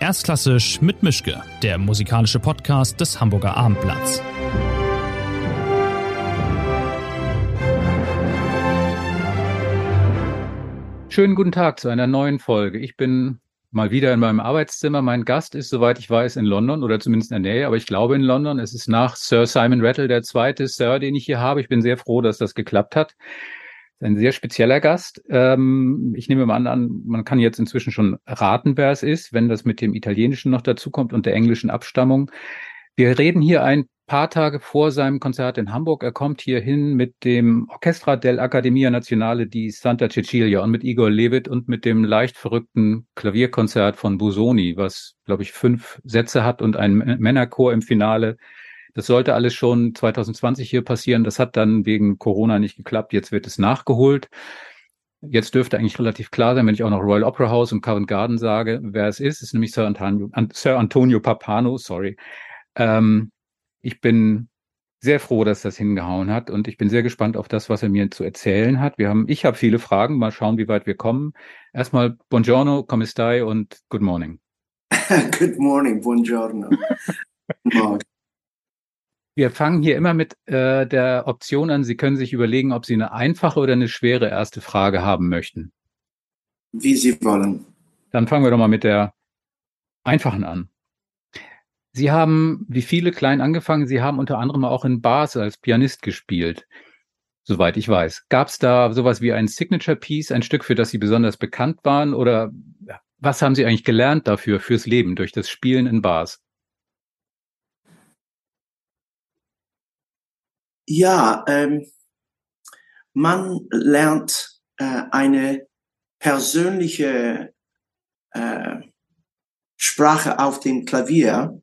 Erstklassisch mit Mischke, der musikalische Podcast des Hamburger Abendblatts. Schönen guten Tag zu einer neuen Folge. Ich bin mal wieder in meinem Arbeitszimmer. Mein Gast ist, soweit ich weiß, in London oder zumindest in der Nähe, aber ich glaube in London. Es ist nach Sir Simon Rattle der zweite Sir, den ich hier habe. Ich bin sehr froh, dass das geklappt hat ein sehr spezieller Gast. Ähm, ich nehme mal an, man kann jetzt inzwischen schon raten, wer es ist, wenn das mit dem Italienischen noch dazukommt und der englischen Abstammung. Wir reden hier ein paar Tage vor seinem Konzert in Hamburg. Er kommt hier hin mit dem Orchestra dell'Accademia Nazionale di Santa Cecilia und mit Igor Levit und mit dem leicht verrückten Klavierkonzert von Busoni, was, glaube ich, fünf Sätze hat und ein Männerchor im Finale. Das sollte alles schon 2020 hier passieren. Das hat dann wegen Corona nicht geklappt. Jetzt wird es nachgeholt. Jetzt dürfte eigentlich relativ klar sein, wenn ich auch noch Royal Opera House und Covent Garden sage, wer es ist. Es ist nämlich Sir Antonio, Sir Antonio Papano, sorry. Ähm, ich bin sehr froh, dass das hingehauen hat und ich bin sehr gespannt auf das, was er mir zu erzählen hat. Wir haben, ich habe viele Fragen. Mal schauen, wie weit wir kommen. Erstmal Buongiorno, come stai und Good morning. good morning, buongiorno. Morgen. Wir fangen hier immer mit äh, der Option an. Sie können sich überlegen, ob Sie eine einfache oder eine schwere erste Frage haben möchten. Wie Sie wollen. Dann fangen wir doch mal mit der einfachen an. Sie haben, wie viele klein angefangen, Sie haben unter anderem auch in Bars als Pianist gespielt, soweit ich weiß. Gab es da sowas wie ein Signature Piece, ein Stück, für das Sie besonders bekannt waren? Oder was haben Sie eigentlich gelernt dafür, fürs Leben, durch das Spielen in Bars? Ja, ähm, man lernt äh, eine persönliche äh, Sprache auf dem Klavier.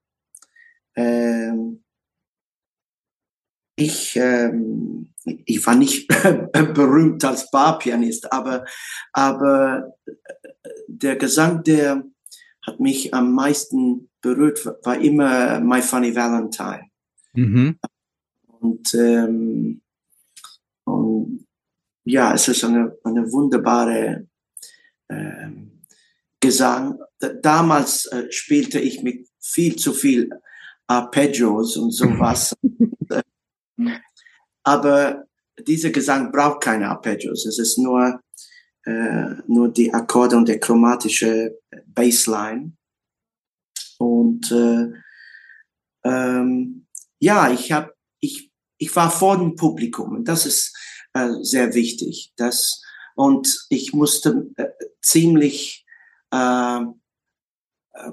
Ähm, ich, ähm, ich war nicht berühmt als Barpianist, aber, aber der Gesang, der hat mich am meisten berührt, war immer My Funny Valentine. Mhm. Und, ähm, und ja, es ist eine, eine wunderbare ähm, Gesang. Damals äh, spielte ich mit viel zu viel Arpeggios und sowas. Aber dieser Gesang braucht keine Arpeggios. Es ist nur, äh, nur die Akkorde und der chromatische Bassline. Und äh, ähm, ja, ich habe ich ich war vor dem Publikum und das ist äh, sehr wichtig. Das, und ich musste äh, ziemlich äh, äh,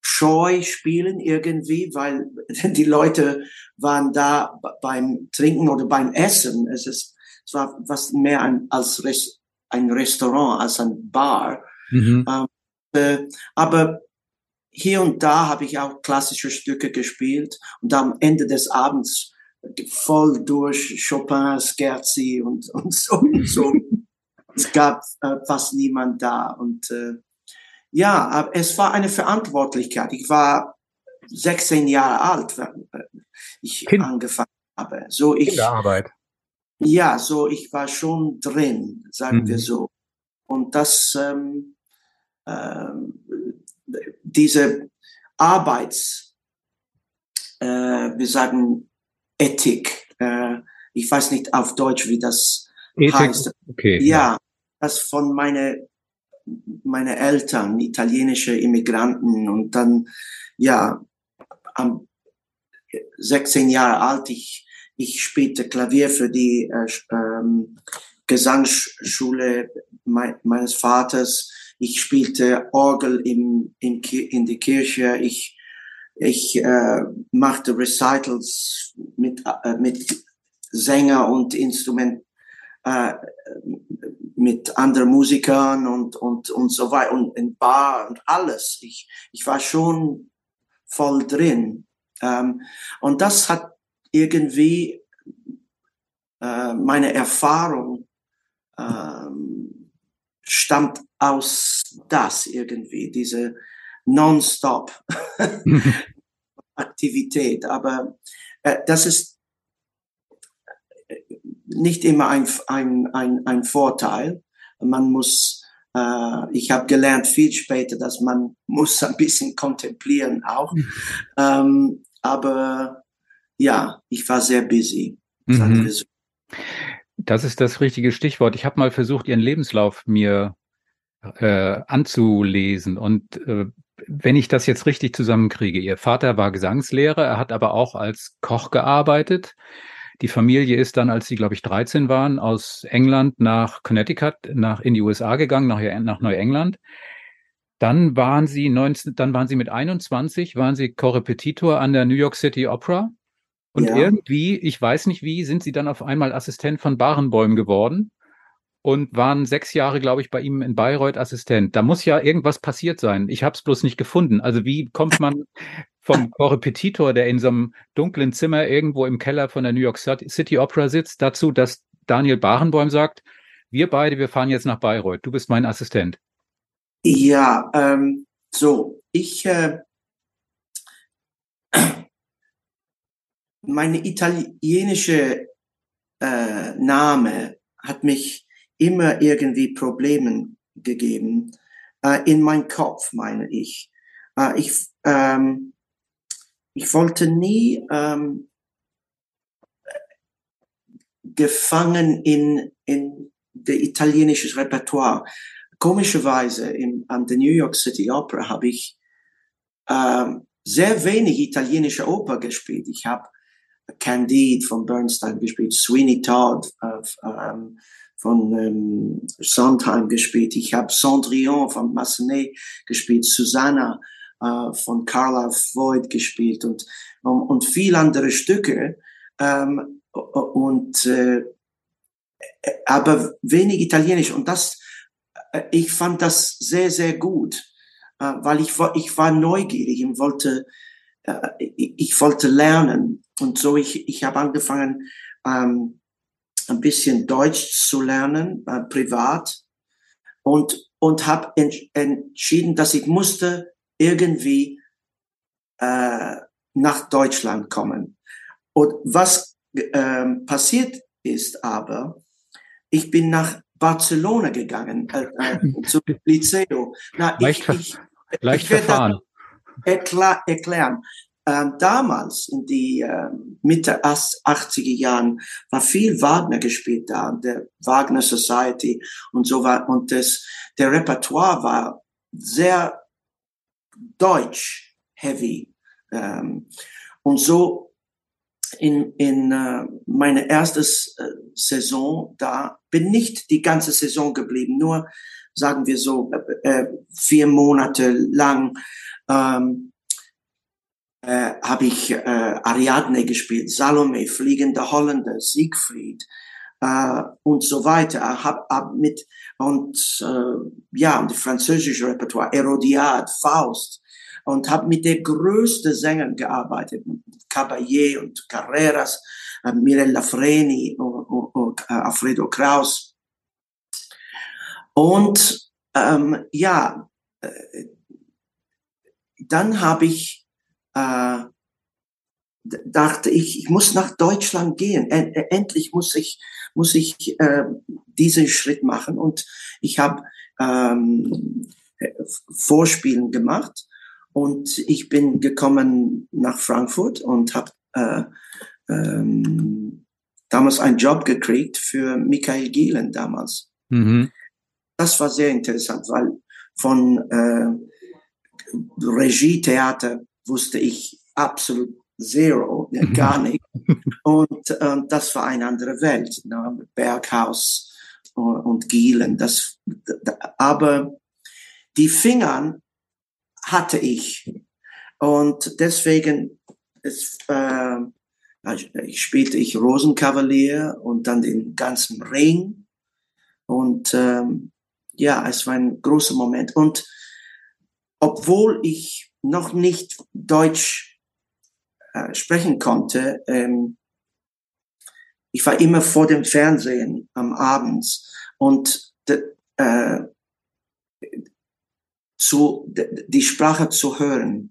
scheu spielen irgendwie, weil die Leute waren da beim Trinken oder beim Essen. Es ist, es war was mehr ein, als Rest, ein Restaurant, als ein Bar. Mhm. Ähm, äh, aber hier und da habe ich auch klassische Stücke gespielt und am Ende des Abends voll durch Chopin, Scherzi und, und so und so. es gab äh, fast niemand da und äh, ja, aber es war eine Verantwortlichkeit. Ich war 16 Jahre alt, wenn ich kind. angefangen habe. So ich, Kinderarbeit. Ja, so ich war schon drin, sagen mhm. wir so. Und das ähm, ähm, diese Arbeits, äh, wir sagen Ethik, äh, ich weiß nicht auf Deutsch, wie das Ethik, heißt. Okay, ja, das von meine meine Eltern, italienische Immigranten und dann, ja, am 16 Jahre alt, ich, ich spielte Klavier für die äh, ähm, Gesangsschule me meines Vaters ich spielte Orgel im, in, in die Kirche, ich, ich äh, machte Recitals mit, äh, mit Sänger und Instrument, äh, mit anderen Musikern und, und, und so weiter und in Bar und alles. Ich, ich war schon voll drin. Ähm, und das hat irgendwie äh, meine Erfahrung ähm, stammt aus das irgendwie, diese Non-Stop Aktivität. Aber äh, das ist nicht immer ein, ein, ein, ein Vorteil. Man muss äh, ich habe gelernt viel später, dass man muss ein bisschen kontemplieren auch. Mhm. Ähm, aber ja, ich war sehr busy. Mhm. Das ist das richtige Stichwort. Ich habe mal versucht, Ihren Lebenslauf mir äh, anzulesen und äh, wenn ich das jetzt richtig zusammenkriege, Ihr Vater war Gesangslehrer, er hat aber auch als Koch gearbeitet. Die Familie ist dann, als sie, glaube ich, 13 waren, aus England nach Connecticut, nach in die USA gegangen, nach, nach Neuengland. Dann waren sie 19, dann waren sie mit 21, waren sie Korrepetitor an der New York City Opera. Und ja. irgendwie, ich weiß nicht wie, sind sie dann auf einmal Assistent von Barenbäum geworden und waren sechs Jahre, glaube ich, bei ihm in Bayreuth Assistent. Da muss ja irgendwas passiert sein. Ich habe es bloß nicht gefunden. Also wie kommt man vom Korrepetitor, der in so einem dunklen Zimmer irgendwo im Keller von der New York City Opera sitzt, dazu, dass Daniel Barenboim sagt, wir beide, wir fahren jetzt nach Bayreuth, du bist mein Assistent. Ja, ähm, so, ich, äh, meine italienische äh, Name hat mich immer irgendwie Probleme gegeben, äh, in meinem Kopf, meine ich. Äh, ich ähm, ich wollte nie ähm, gefangen in, in der italienisches Repertoire. Komischerweise in, an der New York City Opera habe ich ähm, sehr wenig italienische Oper gespielt. Ich habe Candide von Bernstein gespielt, Sweeney Todd äh, ähm, von ähm, Sondheim gespielt. Ich habe Cendrillon von Massenet gespielt, Susanna äh, von Carla Floyd gespielt und, um, und viel andere Stücke. Ähm, und äh, aber wenig Italienisch. Und das, äh, ich fand das sehr, sehr gut, äh, weil ich war, ich war neugierig und wollte, äh, ich wollte lernen. Und so ich, ich habe angefangen, ähm, ein bisschen Deutsch zu lernen, äh, privat. Und, und habe entschieden, dass ich musste irgendwie äh, nach Deutschland kommen. Und was äh, passiert ist aber, ich bin nach Barcelona gegangen, äh, äh, zum Liceo. Na, leicht ich, ich, leicht ich verfahren. Erklär, erklären. Ähm, damals, in die äh, Mitte 80er Jahren, war viel Wagner gespielt da, der Wagner Society und so weiter. Und das, der Repertoire war sehr Deutsch heavy. Ähm, und so in, in äh, meine erste äh, Saison da bin nicht die ganze Saison geblieben, nur sagen wir so äh, äh vier Monate lang ähm, äh, habe ich äh, Ariadne gespielt, Salome, Fliegende Holländer, Siegfried äh, und so weiter. Hab, hab mit und äh, ja und französische Repertoire, Erodiad, Faust und habe mit der größten Sängern gearbeitet, Caballé und Carreras, äh, Mirella Freni und, und, und äh, Alfredo Kraus. Und ähm, ja, äh, dann habe ich äh, dachte ich, ich muss nach Deutschland gehen. Endlich muss ich muss ich äh, diesen Schritt machen und ich habe ähm, Vorspielen gemacht und ich bin gekommen nach Frankfurt und habe äh, ähm, damals einen Job gekriegt für Michael Gielen damals. Mhm. Das war sehr interessant, weil von äh, Regie-Theater wusste ich absolut zero, mhm. gar nicht. Und äh, das war eine andere Welt, ne? Berghaus und, und Gielen. Das, aber die Fingern hatte ich. Und deswegen es, äh, ich spielte ich Rosenkavalier und dann den ganzen Ring. Und ähm, ja, es war ein großer Moment. Und obwohl ich noch nicht Deutsch äh, sprechen konnte, ähm, ich war immer vor dem Fernsehen am Abend und de, äh, zu, die Sprache zu hören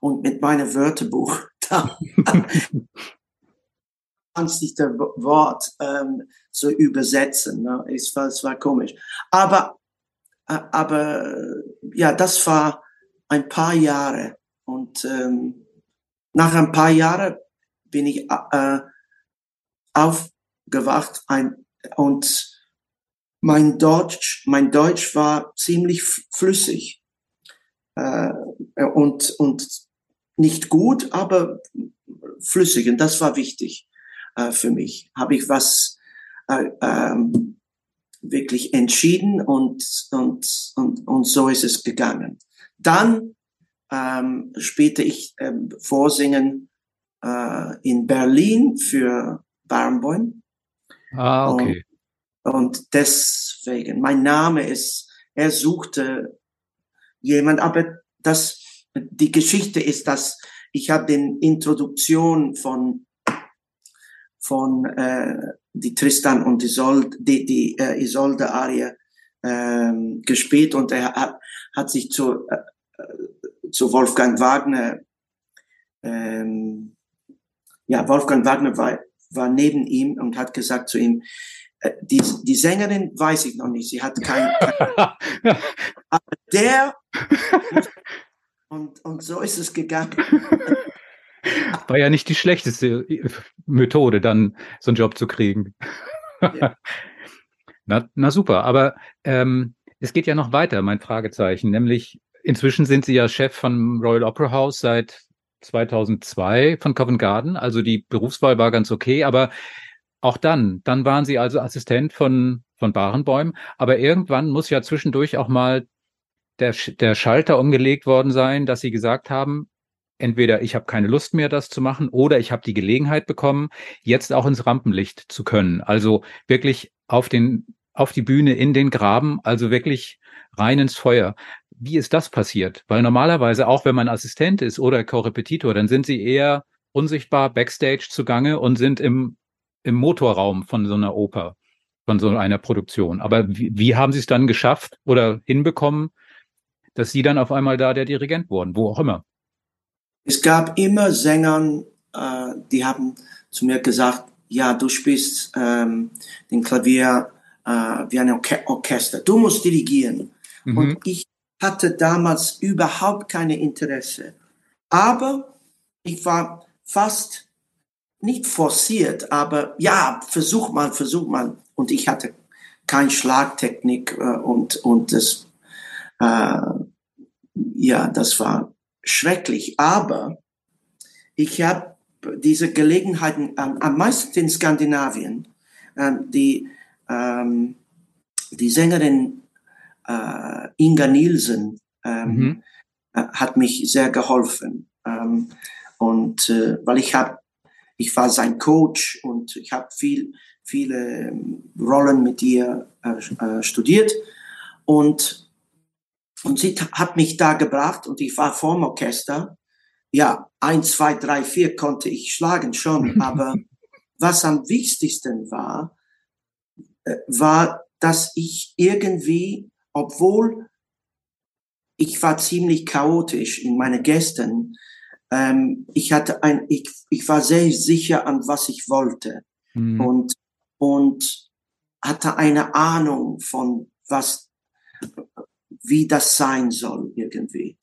und mit meinem Wörterbuch da nicht das Wort ähm, zu übersetzen. Ne? Es, war, es war komisch. Aber aber ja, das war ein paar Jahre. Und ähm, nach ein paar Jahren bin ich äh, aufgewacht ein, und mein Deutsch, mein Deutsch war ziemlich flüssig äh, und, und nicht gut, aber flüssig. Und das war wichtig äh, für mich. Habe ich was äh, ähm, wirklich entschieden und, und, und, und so ist es gegangen. Dann ähm, spielte ich ähm, Vorsingen äh, in Berlin für Barenboim. Ah, okay. Und, und deswegen, mein Name ist, er suchte jemand, aber das, die Geschichte ist, dass ich habe den Introduktion von von äh, die Tristan und Isolde, die, die äh, Isolde Arie ähm, gespielt und er hat, hat sich zu, äh, zu Wolfgang Wagner, ähm, ja, Wolfgang Wagner war, war neben ihm und hat gesagt zu ihm, äh, die, die Sängerin weiß ich noch nicht, sie hat kein, kein aber der, und, und so ist es gegangen. War ja nicht die schlechteste Methode, dann so einen Job zu kriegen. Ja. na, na super, aber ähm, es geht ja noch weiter, mein Fragezeichen, nämlich inzwischen sind Sie ja Chef von Royal Opera House seit 2002 von Covent Garden, also die Berufswahl war ganz okay, aber auch dann, dann waren Sie also Assistent von, von Barenbäum, aber irgendwann muss ja zwischendurch auch mal der, der Schalter umgelegt worden sein, dass Sie gesagt haben, entweder ich habe keine Lust mehr, das zu machen, oder ich habe die Gelegenheit bekommen, jetzt auch ins Rampenlicht zu können. Also wirklich auf den, auf die Bühne, in den Graben, also wirklich rein ins Feuer. Wie ist das passiert? Weil normalerweise, auch wenn man Assistent ist oder Korrepetitor, dann sind sie eher unsichtbar backstage zugange und sind im, im Motorraum von so einer Oper, von so einer Produktion. Aber wie, wie haben sie es dann geschafft oder hinbekommen, dass sie dann auf einmal da der Dirigent wurden, wo auch immer? Es gab immer Sänger, äh, die haben zu mir gesagt, ja, du spielst ähm, den Klavier äh, wie ein Orche Orchester. Du musst dirigieren. Mhm. Und ich hatte damals überhaupt keine Interesse. Aber ich war fast nicht forciert, aber ja, versuch mal, versuch mal. Und ich hatte keine Schlagtechnik äh, und, und das, äh, ja, das war schrecklich. Aber ich habe diese Gelegenheiten ähm, am meisten in Skandinavien. Ähm, die, ähm, die Sängerin äh, Inga Nielsen ähm, mhm. äh, hat mich sehr geholfen. Ähm, und äh, weil ich habe, ich war sein Coach und ich habe viel, viele ähm, Rollen mit ihr äh, äh, studiert. Und und sie hat mich da gebracht und ich war vorm Orchester. Ja, eins, zwei, drei, vier konnte ich schlagen schon, aber was am wichtigsten war, war, dass ich irgendwie, obwohl ich war ziemlich chaotisch in meinen Gästen, ähm, ich hatte ein, ich, ich war sehr sicher an was ich wollte mhm. und und hatte eine Ahnung von was wie das sein soll irgendwie.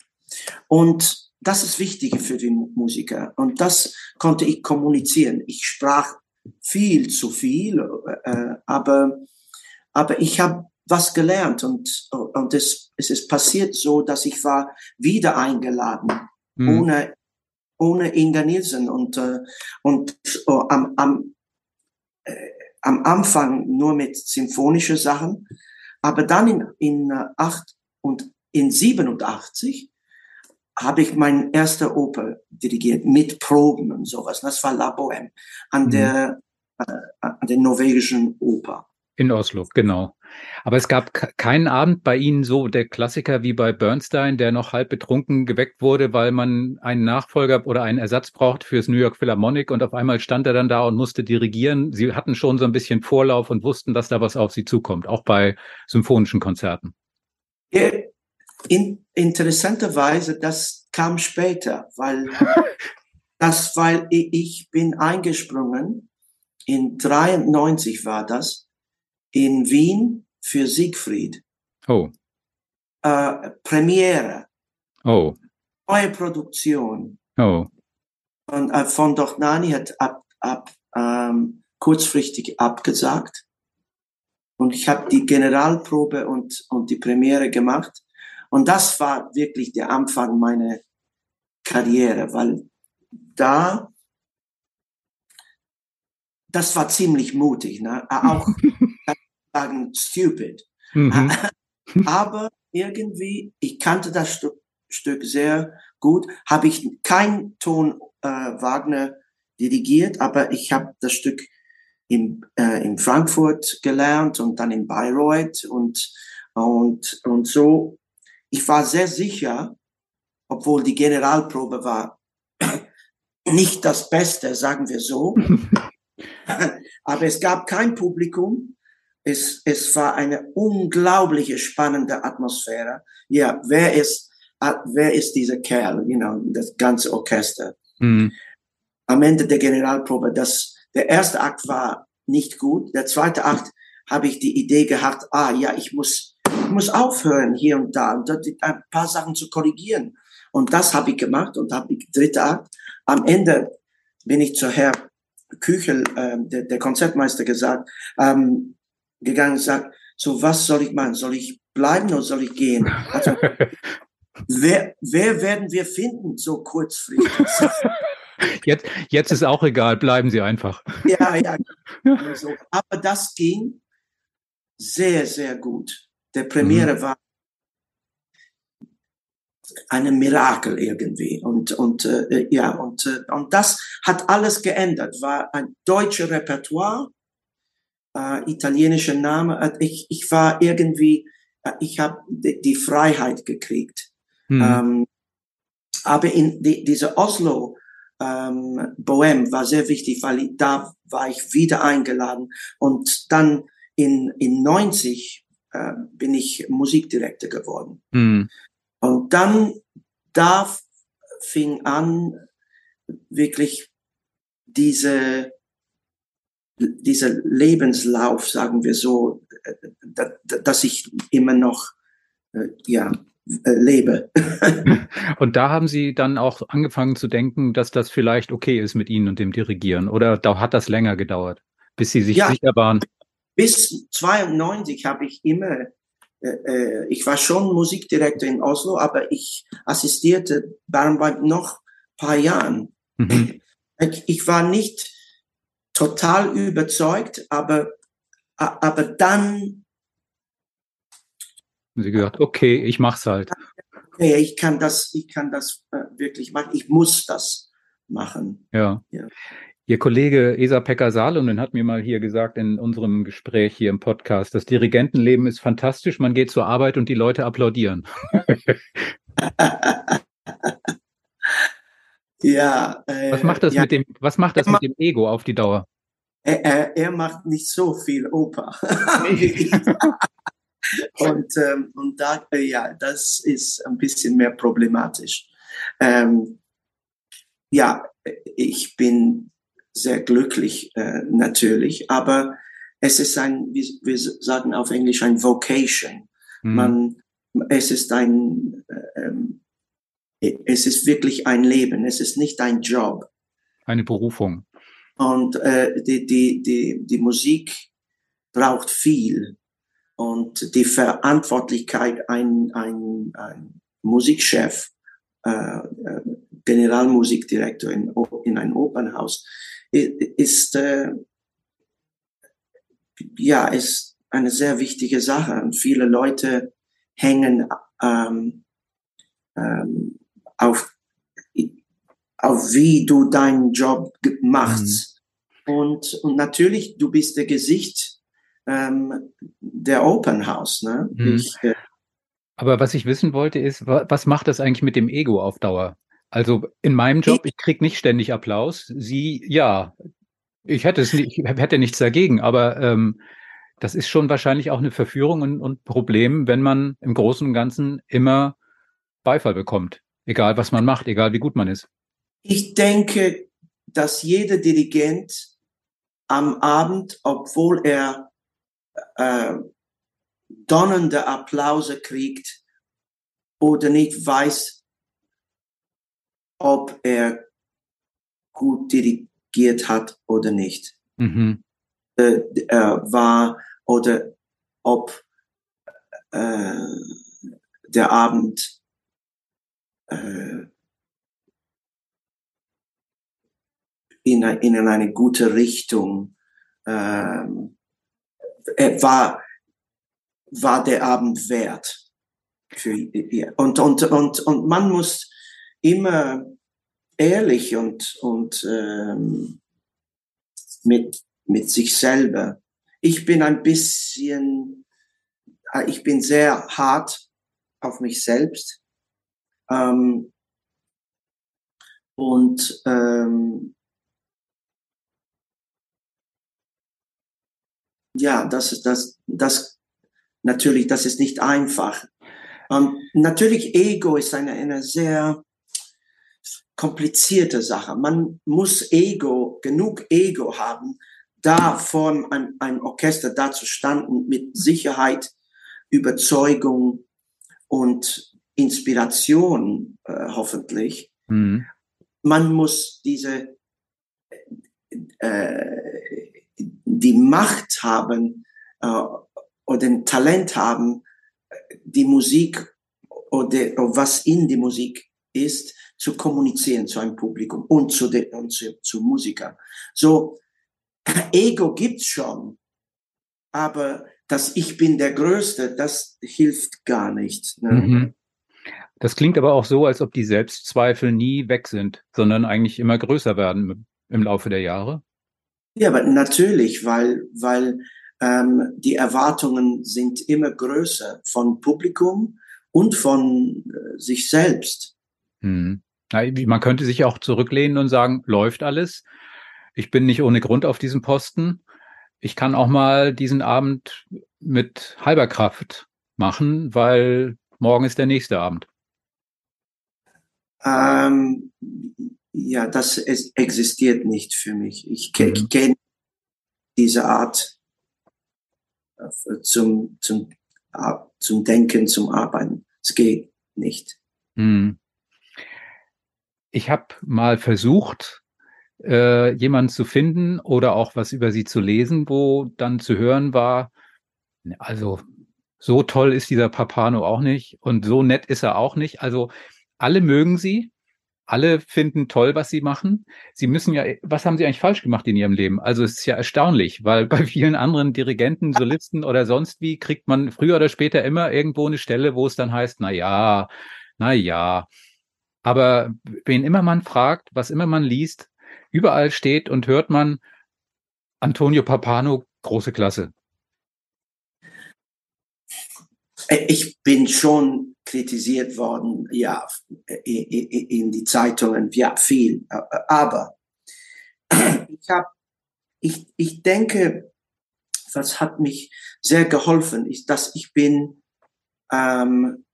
Und das ist wichtig für den Musiker. Und das konnte ich kommunizieren. Ich sprach viel zu viel, äh, aber, aber ich habe was gelernt und, und es, es ist passiert so, dass ich war wieder eingeladen, mhm. ohne, ohne Inga Nielsen und, äh, und oh, am, am, äh, am Anfang nur mit symphonischen Sachen, aber dann in, in acht, und in 87 habe ich meine erste Oper dirigiert mit Proben und sowas. Das war La Bohème an mhm. der, äh, an der norwegischen Oper. In Oslo, genau. Aber es gab keinen Abend bei Ihnen so der Klassiker wie bei Bernstein, der noch halb betrunken geweckt wurde, weil man einen Nachfolger oder einen Ersatz braucht fürs New York Philharmonic und auf einmal stand er dann da und musste dirigieren. Sie hatten schon so ein bisschen Vorlauf und wussten, dass da was auf Sie zukommt, auch bei symphonischen Konzerten. In, interessanterweise, das kam später, weil das, weil ich bin eingesprungen, in 93 war das, in Wien für Siegfried. Oh. äh, Premiere. Oh. Neue Produktion. Oh. Und äh, von Dochnani hat ab, ab ähm, kurzfristig abgesagt. Und ich habe die Generalprobe und, und die Premiere gemacht. Und das war wirklich der Anfang meiner Karriere, weil da, das war ziemlich mutig, ne? auch sagen stupid. Mhm. Aber irgendwie, ich kannte das Stück, Stück sehr gut, habe ich kein Ton äh, Wagner dirigiert, aber ich habe das Stück in, äh, in Frankfurt gelernt und dann in Bayreuth und, und, und so. Ich war sehr sicher, obwohl die Generalprobe war nicht das Beste, sagen wir so. aber es gab kein Publikum. Es, es war eine unglaubliche spannende Atmosphäre. Ja, wer ist, äh, wer ist dieser Kerl? You know, das ganze Orchester. Mhm. Am Ende der Generalprobe, das, der erste Akt war nicht gut. Der zweite Akt habe ich die Idee gehabt, ah ja, ich muss, muss aufhören hier und da und ein paar Sachen zu korrigieren. Und das habe ich gemacht und habe ich dritte Akt. Am Ende bin ich zu Herr Küchel, äh, der, der Konzertmeister, gesagt, ähm, gegangen und sagt, so was soll ich machen? Soll ich bleiben oder soll ich gehen? Also, wer, wer werden wir finden so kurzfristig? Jetzt, jetzt ist auch egal, bleiben Sie einfach. Ja, ja. Also, aber das ging sehr, sehr gut. Der Premiere mhm. war ein Mirakel irgendwie. Und, und äh, ja, und, äh, und das hat alles geändert. War ein deutsches Repertoire, äh, italienischer Name. Äh, ich, ich war irgendwie, äh, ich habe die, die, Freiheit gekriegt. Mhm. Ähm, aber in die, diese Oslo ähm, Bohem war sehr wichtig, weil da war ich wieder eingeladen. Und dann in, in 90 äh, bin ich Musikdirektor geworden. Mhm. Und dann da fing an, wirklich diese, dieser Lebenslauf, sagen wir so, dass ich immer noch, äh, ja, äh, lebe. und da haben Sie dann auch angefangen zu denken, dass das vielleicht okay ist mit Ihnen und dem Dirigieren? Oder da hat das länger gedauert, bis Sie sich ja, sicher waren? Bis 92 habe ich immer äh, äh, ich war schon Musikdirektor in Oslo, aber ich assistierte Bernwald noch paar Jahren. Mhm. Ich, war nicht total überzeugt, aber, aber dann. Sie gesagt, okay, ich mach's halt. Okay, ich kann das, ich kann das äh, wirklich machen. Ich muss das machen. Ja. ja. Ihr Kollege Esa Pekka Salonen hat mir mal hier gesagt in unserem Gespräch hier im Podcast, das Dirigentenleben ist fantastisch, man geht zur Arbeit und die Leute applaudieren. ja. Äh, was macht das ja. mit dem, was macht das mit dem Ego auf die Dauer? Er, er, er macht nicht so viel Oper. und, ähm, und da, äh, ja, das ist ein bisschen mehr problematisch. Ähm, ja, ich bin sehr glücklich äh, natürlich, aber es ist ein, wie wir sagen auf Englisch, ein Vocation. Mhm. Man, es ist ein, äh, ähm, es ist wirklich ein Leben, es ist nicht ein Job. Eine Berufung. Und äh, die, die, die, die Musik braucht viel. Und die Verantwortlichkeit, ein, ein, ein Musikchef, äh, äh Generalmusikdirektor in, in ein Opernhaus, ist, äh, ja, ist eine sehr wichtige Sache. Und viele Leute hängen ähm, ähm, auf, auf wie du deinen Job machst. Mhm. Und, und natürlich, du bist der Gesicht ähm, der Open House. Ne? Mhm. Ich, äh, Aber was ich wissen wollte, ist, was macht das eigentlich mit dem Ego auf Dauer? Also in meinem Job, ich kriege nicht ständig Applaus. Sie, ja, ich hätte es nicht, ich hätte nichts dagegen, aber ähm, das ist schon wahrscheinlich auch eine Verführung und, und Problem, wenn man im Großen und Ganzen immer Beifall bekommt, egal was man macht, egal wie gut man ist. Ich denke, dass jeder Dirigent am Abend, obwohl er äh, donnernde Applause kriegt, oder nicht weiß, ob er gut dirigiert hat oder nicht. Mhm. Äh, äh, war oder ob äh, der Abend äh, in, in eine gute Richtung ähm, war, war der Abend wert. Für, und, und, und, und man muss immer ehrlich und, und ähm, mit, mit sich selber. Ich bin ein bisschen, äh, ich bin sehr hart auf mich selbst. Ähm, und ähm, ja, das ist das, das natürlich, das ist nicht einfach. Ähm, natürlich, Ego ist eine, eine sehr komplizierte Sache. Man muss Ego, genug Ego haben, da vor ein, ein Orchester da zu standen mit Sicherheit, Überzeugung und Inspiration, äh, hoffentlich. Mhm. Man muss diese äh, die Macht haben äh, oder ein Talent haben, die Musik oder, oder was in die Musik ist, zu kommunizieren zu einem Publikum und zu, den, und zu, zu Musikern. So, Ego gibt's schon, aber dass ich bin der Größte, das hilft gar nicht. Ne? Mhm. Das klingt aber auch so, als ob die Selbstzweifel nie weg sind, sondern eigentlich immer größer werden im Laufe der Jahre. Ja, aber natürlich, weil, weil ähm, die Erwartungen sind immer größer von Publikum und von äh, sich selbst. Hm. Man könnte sich auch zurücklehnen und sagen, läuft alles. Ich bin nicht ohne Grund auf diesem Posten. Ich kann auch mal diesen Abend mit halber Kraft machen, weil morgen ist der nächste Abend. Ähm, ja, das ist, existiert nicht für mich. Ich mhm. kenne diese Art äh, zum, zum, zum Denken, zum Arbeiten. Es geht nicht. Mhm. Ich habe mal versucht, äh, jemanden zu finden oder auch was über sie zu lesen, wo dann zu hören war, also so toll ist dieser Papano auch nicht und so nett ist er auch nicht. Also alle mögen sie, alle finden toll, was sie machen. Sie müssen ja, was haben sie eigentlich falsch gemacht in ihrem Leben? Also es ist ja erstaunlich, weil bei vielen anderen Dirigenten, Solisten oder sonst wie kriegt man früher oder später immer irgendwo eine Stelle, wo es dann heißt, na ja, na ja. Aber wen immer man fragt, was immer man liest, überall steht und hört man Antonio Papano, große Klasse. Ich bin schon kritisiert worden, ja, in die Zeitungen, ja, viel. Aber ich habe, ich, ich denke, was hat mich sehr geholfen, ist, dass ich bin ähm,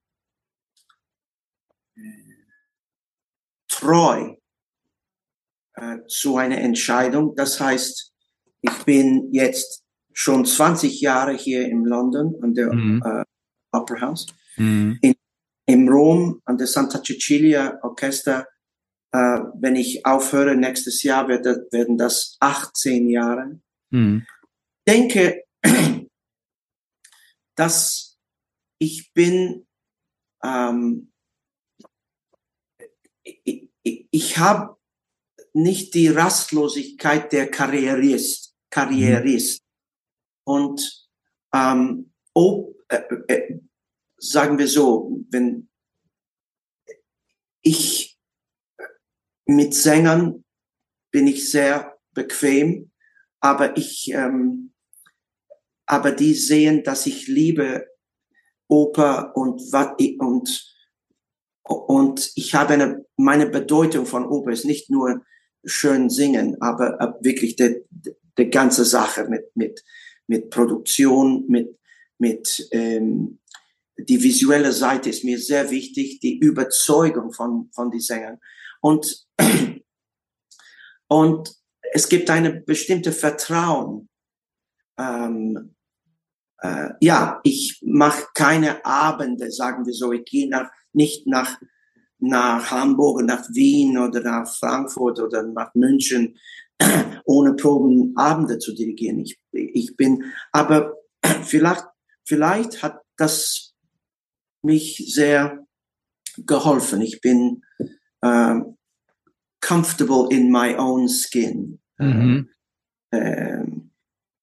treu äh, zu einer Entscheidung. Das heißt, ich bin jetzt schon 20 Jahre hier in London an der mhm. äh, Opera House. Mhm. In, in Rom an der Santa Cecilia Orchester. Äh, wenn ich aufhöre nächstes Jahr, wird, werden das 18 Jahre. Mhm. Ich denke, dass ich bin, ähm, ich, ich, habe nicht die Rastlosigkeit der Karrierist, Karrierist. Mhm. Und ähm, ob, äh, äh, sagen wir so, wenn ich mit Sängern bin ich sehr bequem, aber ich, ähm, aber die sehen, dass ich liebe Oper und und und ich habe eine meine Bedeutung von Oper ist nicht nur schön singen, aber wirklich die, die ganze Sache mit mit mit Produktion, mit mit ähm, die visuelle Seite ist mir sehr wichtig, die Überzeugung von, von die Sängern. Und, und es gibt eine bestimmte Vertrauen, ähm, äh, ja, ich mache keine Abende, sagen wir so. Ich gehe nach, nicht nach, nach Hamburg, nach Wien oder nach Frankfurt oder nach München, ohne Proben Abende zu dirigieren. Ich, ich bin, aber vielleicht, vielleicht hat das mich sehr geholfen. Ich bin äh, comfortable in my own skin. Mhm. Äh,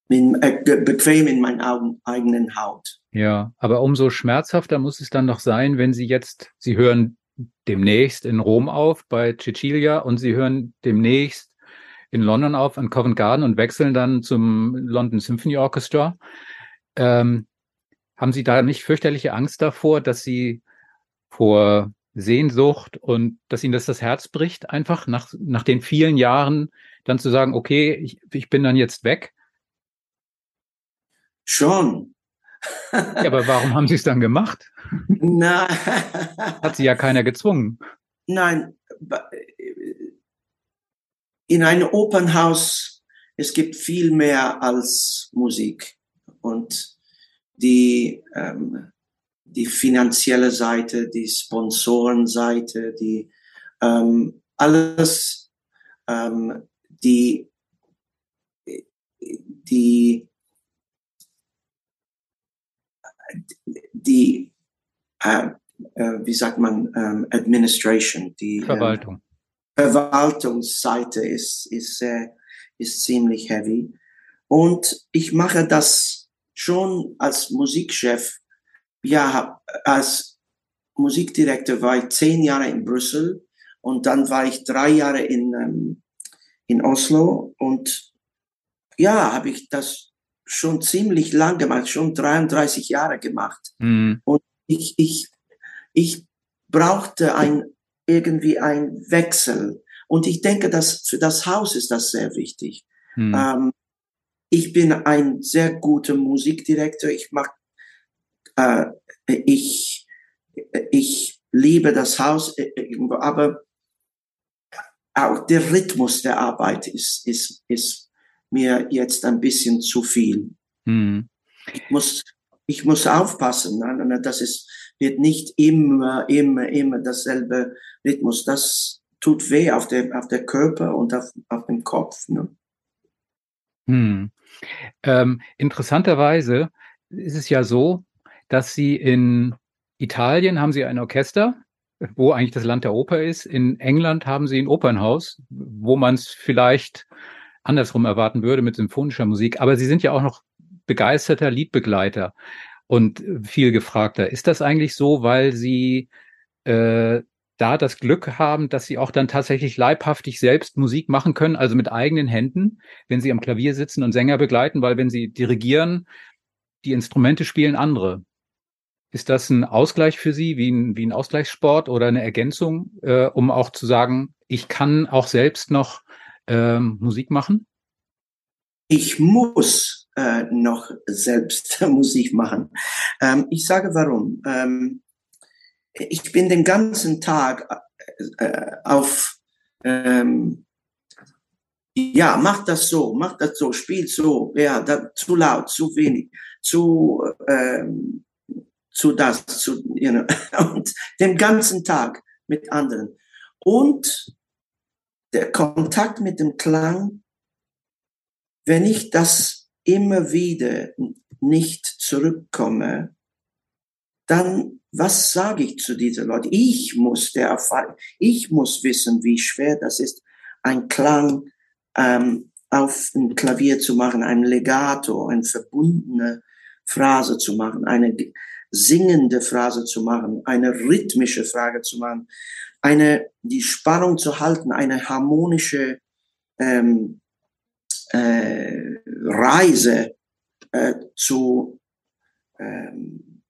bin äh, bequem in meiner eigenen Haut. Ja, aber umso schmerzhafter muss es dann noch sein, wenn Sie jetzt, Sie hören demnächst in Rom auf bei Cecilia und Sie hören demnächst in London auf an Covent Garden und wechseln dann zum London Symphony Orchestra. Ähm, haben Sie da nicht fürchterliche Angst davor, dass Sie vor Sehnsucht und dass Ihnen das das Herz bricht, einfach nach, nach den vielen Jahren dann zu sagen, okay, ich, ich bin dann jetzt weg? Schon. ja, aber warum haben Sie es dann gemacht? Na. Hat Sie ja keiner gezwungen. Nein, in einem Opernhaus, es gibt viel mehr als Musik. Und die, ähm, die finanzielle Seite, die Sponsorenseite, die ähm, alles, ähm, die, die, die, äh, äh, wie sagt man, ähm, Administration, die ähm, Verwaltung. Verwaltungsseite ist, ist, äh, ist ziemlich heavy. Und ich mache das schon als Musikchef. Ja, als Musikdirektor war ich zehn Jahre in Brüssel und dann war ich drei Jahre in, ähm, in Oslo und ja, habe ich das schon ziemlich lang gemacht, schon 33 Jahre gemacht. Mhm. Und ich, ich, ich brauchte ein irgendwie ein Wechsel. Und ich denke, dass für das Haus ist das sehr wichtig. Hm. Ähm, ich bin ein sehr guter Musikdirektor. Ich mag, äh, ich, ich liebe das Haus, äh, aber auch der Rhythmus der Arbeit ist, ist, ist mir jetzt ein bisschen zu viel. Hm. Ich muss, ich muss aufpassen. Ne? Das ist, wird nicht immer, immer, immer dasselbe Rhythmus. Das tut weh auf der, auf der Körper und auf, auf dem Kopf. Ne? Hm. Ähm, interessanterweise ist es ja so, dass Sie in Italien haben Sie ein Orchester, wo eigentlich das Land der Oper ist. In England haben Sie ein Opernhaus, wo man es vielleicht andersrum erwarten würde mit symphonischer Musik. Aber Sie sind ja auch noch begeisterter Liedbegleiter und viel gefragter. Ist das eigentlich so, weil Sie äh, da das Glück haben, dass Sie auch dann tatsächlich leibhaftig selbst Musik machen können, also mit eigenen Händen, wenn Sie am Klavier sitzen und Sänger begleiten, weil wenn Sie dirigieren, die Instrumente spielen andere. Ist das ein Ausgleich für Sie, wie ein, wie ein Ausgleichssport oder eine Ergänzung, äh, um auch zu sagen, ich kann auch selbst noch ähm, Musik machen? Ich muss äh, noch selbst Musik machen. Ähm, ich sage warum. Ähm, ich bin den ganzen Tag äh, auf, ähm, ja, mach das so, mach das so, spiel so, ja, da, zu laut, zu wenig, zu, ähm, zu das, zu, you know, und den ganzen Tag mit anderen. Und der Kontakt mit dem Klang, wenn ich das immer wieder nicht zurückkomme, dann was sage ich zu diesen Leuten? Ich muss der Erfahrung, ich muss wissen, wie schwer das ist, ein Klang ähm, auf ein Klavier zu machen, ein Legato, eine verbundene Phrase zu machen, eine singende Phrase zu machen, eine rhythmische Frage zu machen, eine die Spannung zu halten, eine harmonische ähm, äh, Reise äh, zu ähm,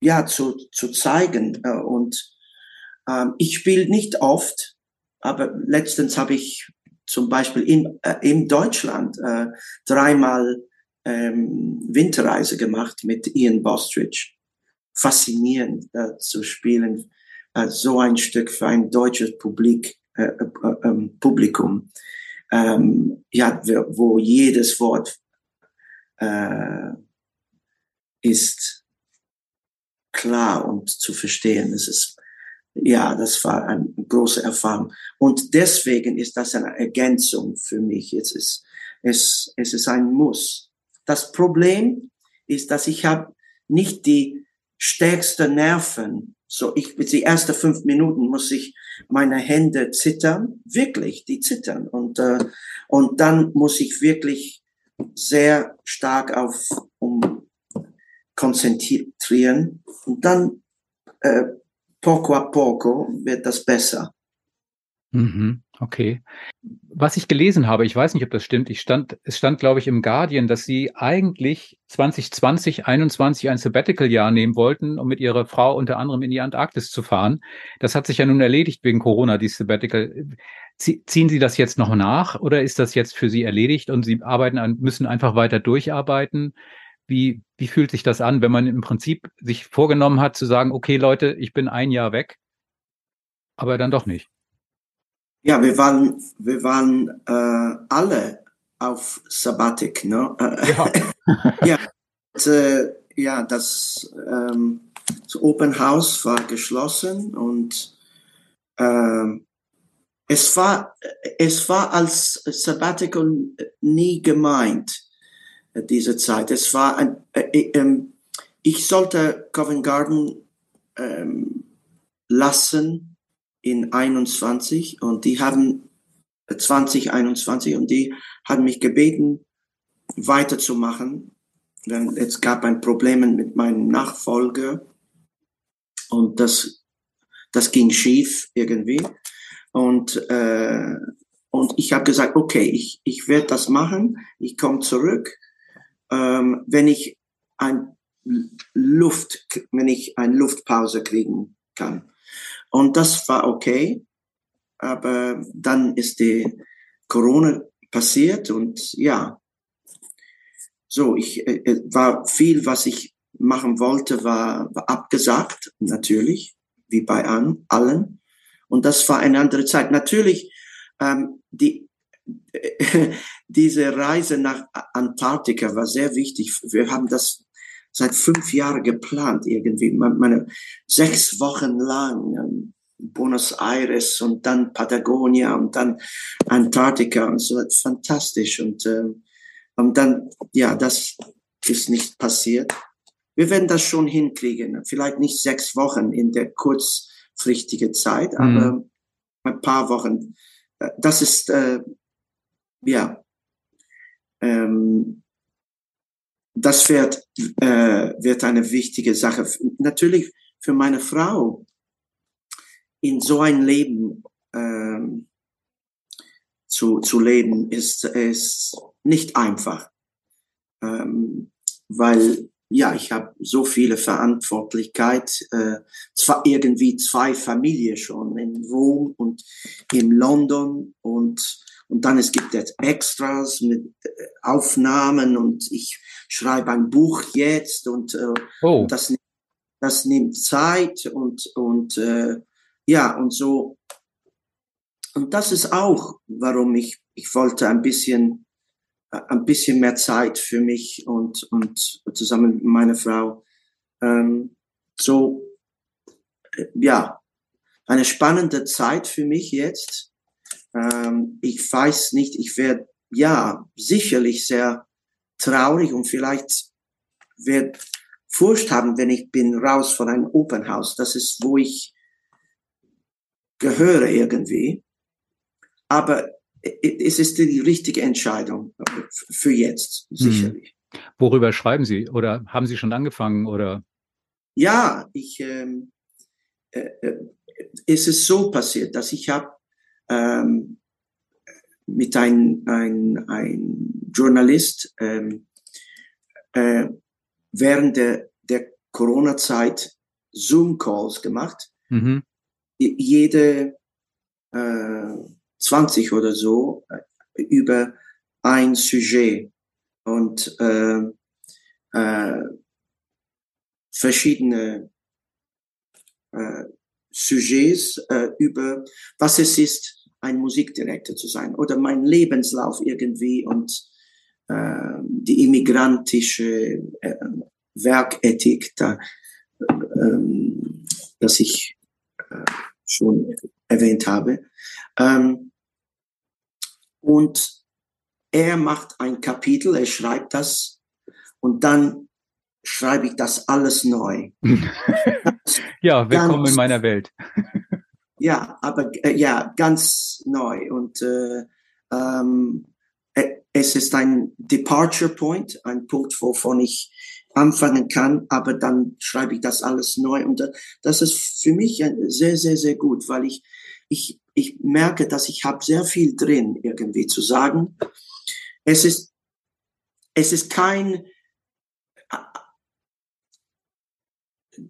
ja zu, zu zeigen äh, und ähm, ich spiele nicht oft, aber letztens habe ich zum Beispiel in, äh, in Deutschland äh, dreimal ähm, Winterreise gemacht mit Ian Bostridge. Faszinierend äh, zu spielen, äh, so ein Stück für ein deutsches Publik äh, äh, ähm, Publikum, ähm, ja, wo jedes Wort äh, ist klar und zu verstehen. Es ist, ja, das war eine große Erfahrung. Und deswegen ist das eine Ergänzung für mich. Es ist, es, es ist ein Muss. Das Problem ist, dass ich habe nicht die stärksten Nerven. So, ich, die ersten fünf Minuten muss ich meine Hände zittern, wirklich, die zittern. Und, äh, und dann muss ich wirklich sehr stark auf, um konzentrieren. Und dann, äh, poco a poco wird das besser. Mhm, okay. Was ich gelesen habe, ich weiß nicht, ob das stimmt, ich stand, es stand, glaube ich, im Guardian, dass Sie eigentlich 2020, 2021 ein Sabbatical-Jahr nehmen wollten, um mit Ihrer Frau unter anderem in die Antarktis zu fahren. Das hat sich ja nun erledigt wegen Corona, dieses Sabbatical. Ziehen Sie das jetzt noch nach oder ist das jetzt für Sie erledigt und Sie arbeiten an, müssen einfach weiter durcharbeiten? Wie, wie fühlt sich das an, wenn man im Prinzip sich vorgenommen hat zu sagen, okay Leute, ich bin ein Jahr weg, aber dann doch nicht? Ja, wir waren, wir waren äh, alle auf Sabbatik, ne? Ja. ja, und, äh, ja, das, ähm, das Open House war geschlossen und äh, es war, es war als Sabbatical nie gemeint, äh, diese Zeit. Es war ein, äh, äh, ähm, ich sollte Covent Garden ähm, lassen in 21 und die haben 2021 und die haben mich gebeten, weiterzumachen. Denn es gab ein Problem mit meinem Nachfolger und das, das ging schief irgendwie. Und, äh, und ich habe gesagt, okay, ich, ich werde das machen, ich komme zurück. Ähm, wenn ich ein Luft, wenn ich eine Luftpause kriegen kann. Und das war okay. Aber dann ist die Corona passiert und ja, so, ich äh, äh war viel, was ich machen wollte, war, war abgesagt, natürlich, wie bei an, allen. Und das war eine andere Zeit. Natürlich, ähm, die, diese Reise nach Antarktika war sehr wichtig. Wir haben das seit fünf Jahren geplant irgendwie. Meine, sechs Wochen lang ähm, Buenos Aires und dann Patagonia und dann Antarktika und so. Fantastisch. Und, äh, und dann, ja, das ist nicht passiert. Wir werden das schon hinkriegen. Vielleicht nicht sechs Wochen in der kurz kurzfristige Zeit, mhm. aber ein paar Wochen. Äh, das ist, äh, ja, ähm, das wird, äh, wird eine wichtige Sache. Natürlich für meine Frau in so ein Leben ähm, zu, zu leben, ist, ist nicht einfach, ähm, weil ja, ich habe so viele Verantwortlichkeit, äh, zwar irgendwie zwei Familien schon in Rom und in London und und dann es gibt jetzt Extras mit äh, Aufnahmen und ich schreibe ein Buch jetzt und, äh, oh. das das nimmt Zeit und und äh, ja und so und das ist auch warum ich ich wollte ein bisschen ein bisschen mehr Zeit für mich und, und zusammen mit meiner Frau. Ähm, so, äh, ja, eine spannende Zeit für mich jetzt. Ähm, ich weiß nicht, ich werde, ja, sicherlich sehr traurig und vielleicht werde Furcht haben, wenn ich bin raus von einem Open House. Das ist, wo ich gehöre irgendwie. Aber es ist die richtige Entscheidung für jetzt, hm. sicherlich. Hm. Worüber schreiben Sie oder haben Sie schon angefangen oder? Ja, ich, ähm, äh, äh, es ist so passiert, dass ich habe ähm, mit einem ein, ein Journalist ähm, äh, während der, der Corona-Zeit Zoom-Calls gemacht. Mhm. Jede äh, 20 oder so äh, über ein Sujet und äh, äh, verschiedene äh, Sujets äh, über was es ist, ein Musikdirektor zu sein oder mein Lebenslauf irgendwie und äh, die immigrantische äh, Werkethik, da, ähm, das ich äh, schon erwähnt habe. Ähm, und er macht ein Kapitel, er schreibt das und dann schreibe ich das alles neu. ja, willkommen ganz, in meiner Welt. ja, aber äh, ja, ganz neu und äh, ähm, äh, es ist ein Departure Point, ein Punkt, wovon ich anfangen kann, aber dann schreibe ich das alles neu und das ist für mich sehr, sehr, sehr gut, weil ich, ich, ich merke, dass ich habe sehr viel drin irgendwie zu sagen. Es ist, es ist kein,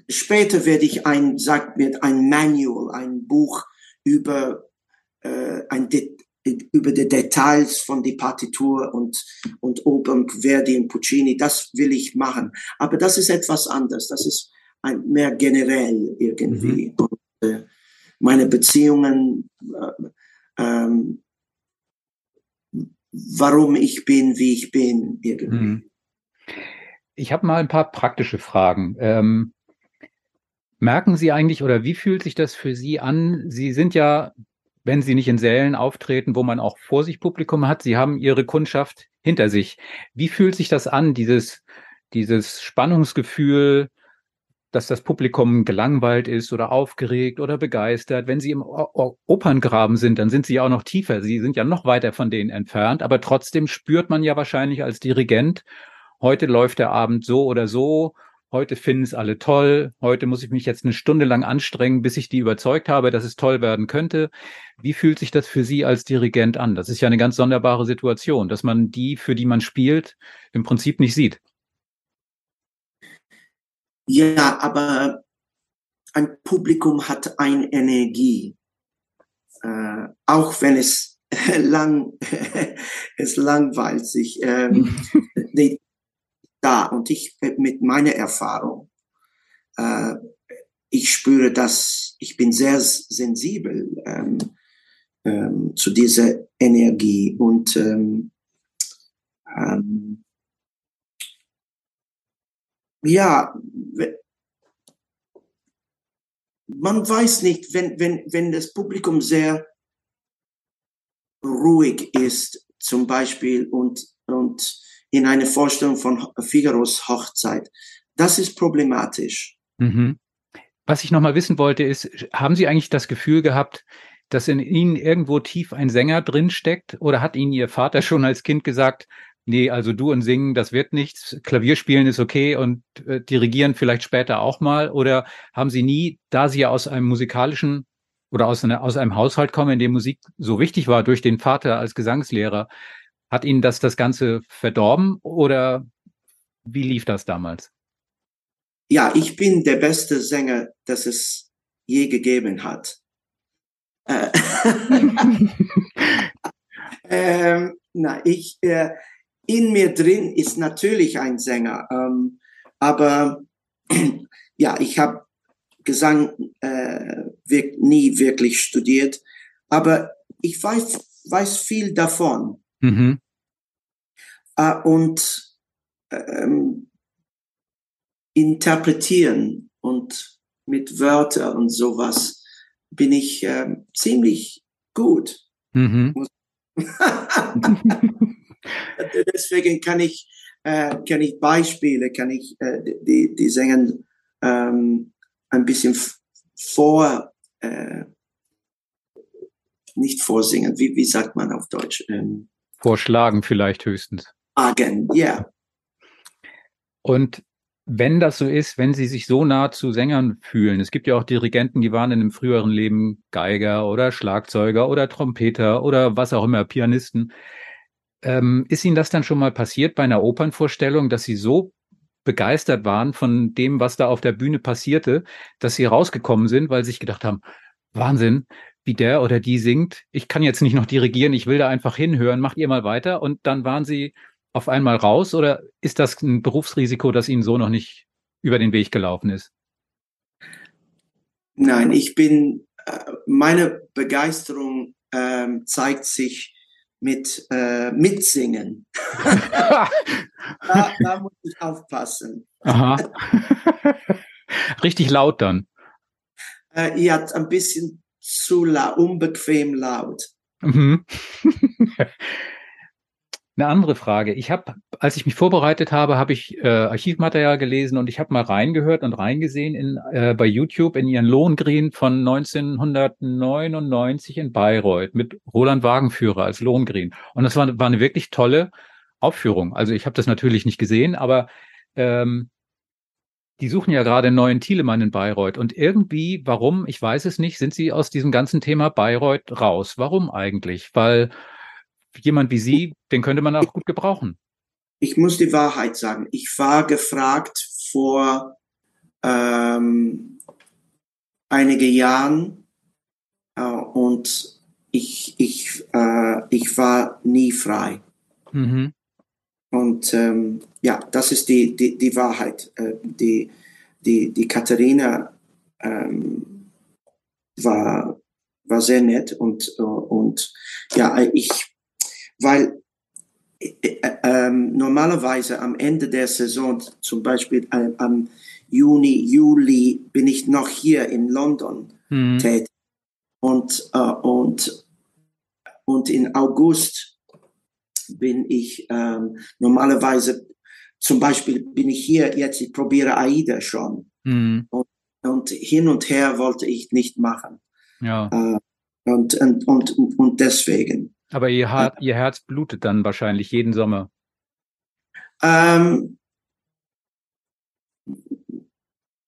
später werde ich ein, sagt mir, ein Manual, ein Buch über äh, ein De über die Details von die Partitur und, und Opern, Verdi und Puccini, das will ich machen. Aber das ist etwas anders. Das ist ein, mehr generell irgendwie. Mhm. Und, äh, meine Beziehungen, äh, ähm, warum ich bin, wie ich bin, irgendwie. Mhm. Ich habe mal ein paar praktische Fragen. Ähm, merken Sie eigentlich oder wie fühlt sich das für Sie an? Sie sind ja, wenn Sie nicht in Sälen auftreten, wo man auch vor sich Publikum hat, Sie haben Ihre Kundschaft hinter sich. Wie fühlt sich das an, dieses, dieses Spannungsgefühl, dass das Publikum gelangweilt ist oder aufgeregt oder begeistert. Wenn Sie im Operngraben sind, dann sind Sie ja auch noch tiefer. Sie sind ja noch weiter von denen entfernt, aber trotzdem spürt man ja wahrscheinlich als Dirigent, heute läuft der Abend so oder so heute finden es alle toll, heute muss ich mich jetzt eine Stunde lang anstrengen, bis ich die überzeugt habe, dass es toll werden könnte. Wie fühlt sich das für Sie als Dirigent an? Das ist ja eine ganz sonderbare Situation, dass man die, für die man spielt, im Prinzip nicht sieht. Ja, aber ein Publikum hat eine Energie, äh, auch wenn es lang, es langweilt sich. Ähm, die, da. Und ich äh, mit meiner Erfahrung, äh, ich spüre, dass ich bin sehr sensibel ähm, ähm, zu dieser Energie und ähm, ähm, ja, man weiß nicht, wenn, wenn, wenn das Publikum sehr ruhig ist, zum Beispiel, und, und in eine Vorstellung von Figaros Hochzeit. Das ist problematisch. Mhm. Was ich noch mal wissen wollte, ist, haben Sie eigentlich das Gefühl gehabt, dass in Ihnen irgendwo tief ein Sänger drin steckt? Oder hat Ihnen Ihr Vater schon als Kind gesagt, nee, also du und singen, das wird nichts, Klavierspielen ist okay und äh, dirigieren vielleicht später auch mal? Oder haben Sie nie, da Sie ja aus einem musikalischen oder aus, einer, aus einem Haushalt kommen, in dem Musik so wichtig war durch den Vater als Gesangslehrer, hat Ihnen das das Ganze verdorben oder wie lief das damals? Ja, ich bin der beste Sänger, das es je gegeben hat. Äh, ähm, na, ich, äh, in mir drin ist natürlich ein Sänger, ähm, aber ja, ich habe Gesang äh, wirk nie wirklich studiert, aber ich weiß, weiß viel davon. Mhm. Äh, und ähm, interpretieren und mit Wörtern und sowas bin ich äh, ziemlich gut. Mhm. Deswegen kann ich, äh, kann ich Beispiele, kann ich äh, die, die Sänger ähm, ein bisschen vor, äh, nicht vorsingen, wie, wie sagt man auf Deutsch? Ähm, Vorschlagen vielleicht höchstens. Agen, ja. Und wenn das so ist, wenn Sie sich so nah zu Sängern fühlen, es gibt ja auch Dirigenten, die waren in einem früheren Leben Geiger oder Schlagzeuger oder Trompeter oder was auch immer, Pianisten. Ähm, ist Ihnen das dann schon mal passiert bei einer Opernvorstellung, dass Sie so begeistert waren von dem, was da auf der Bühne passierte, dass Sie rausgekommen sind, weil Sie sich gedacht haben, Wahnsinn, wie der oder die singt. Ich kann jetzt nicht noch dirigieren, ich will da einfach hinhören, macht ihr mal weiter. Und dann waren sie auf einmal raus oder ist das ein Berufsrisiko, das Ihnen so noch nicht über den Weg gelaufen ist? Nein, ich bin, äh, meine Begeisterung ähm, zeigt sich mit äh, Mitsingen. da, da, muss ich aufpassen. Aha. Richtig laut dann. Äh, ja, ein bisschen zu laut, unbequem laut. Mhm. Eine andere Frage. Ich habe, als ich mich vorbereitet habe, habe ich äh, Archivmaterial gelesen und ich habe mal reingehört und reingesehen in, äh, bei YouTube in ihren Lohengrin von 1999 in Bayreuth mit Roland Wagenführer als Lohengrin. Und das war, war eine wirklich tolle Aufführung. Also ich habe das natürlich nicht gesehen, aber ähm, die suchen ja gerade einen neuen Thielemann in Bayreuth. Und irgendwie, warum, ich weiß es nicht, sind sie aus diesem ganzen Thema Bayreuth raus. Warum eigentlich? Weil jemand wie Sie, den könnte man auch gut gebrauchen. Ich muss die Wahrheit sagen. Ich war gefragt vor ähm, einige Jahren äh, und ich, ich, äh, ich war nie frei. Mhm. Und ähm, ja, das ist die, die, die Wahrheit. Äh, die, die, die Katharina ähm, war, war sehr nett und, äh, und ja, ich, weil äh, äh, ähm, normalerweise am Ende der Saison, zum Beispiel äh, am Juni, Juli, bin ich noch hier in London mhm. tätig. Und, äh, und, und in August bin ich ähm, normalerweise, zum Beispiel bin ich hier jetzt, ich probiere AIDA schon. Mhm. Und, und, hin und her wollte ich nicht machen. Ja. Äh, und, und, und, und deswegen. Aber ihr, Her ihr Herz blutet dann wahrscheinlich jeden Sommer. Ähm,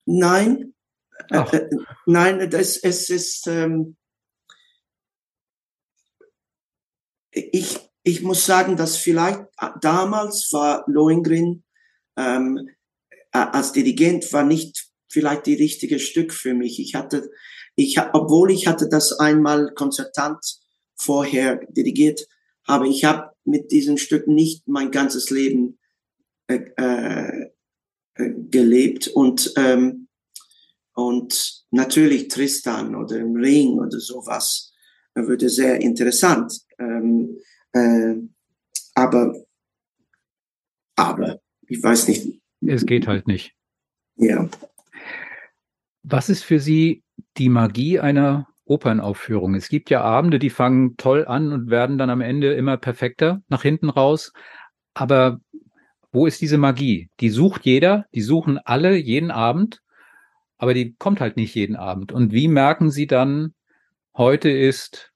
nein. Äh, äh, nein, das, es ist. Ähm, ich, ich muss sagen, dass vielleicht äh, damals war Lohengrin ähm, als Dirigent war nicht vielleicht die richtige Stück für mich. Ich hatte, ich, obwohl ich hatte das einmal konzertant vorher dirigiert habe. Ich habe mit diesem Stück nicht mein ganzes Leben äh, äh, gelebt und ähm, und natürlich Tristan oder im Ring oder sowas würde sehr interessant. Ähm, äh, aber aber ich weiß nicht. Es geht halt nicht. Ja. Was ist für Sie die Magie einer Opernaufführung. Es gibt ja Abende, die fangen toll an und werden dann am Ende immer perfekter nach hinten raus. Aber wo ist diese Magie? Die sucht jeder, die suchen alle jeden Abend, aber die kommt halt nicht jeden Abend. Und wie merken Sie dann, heute ist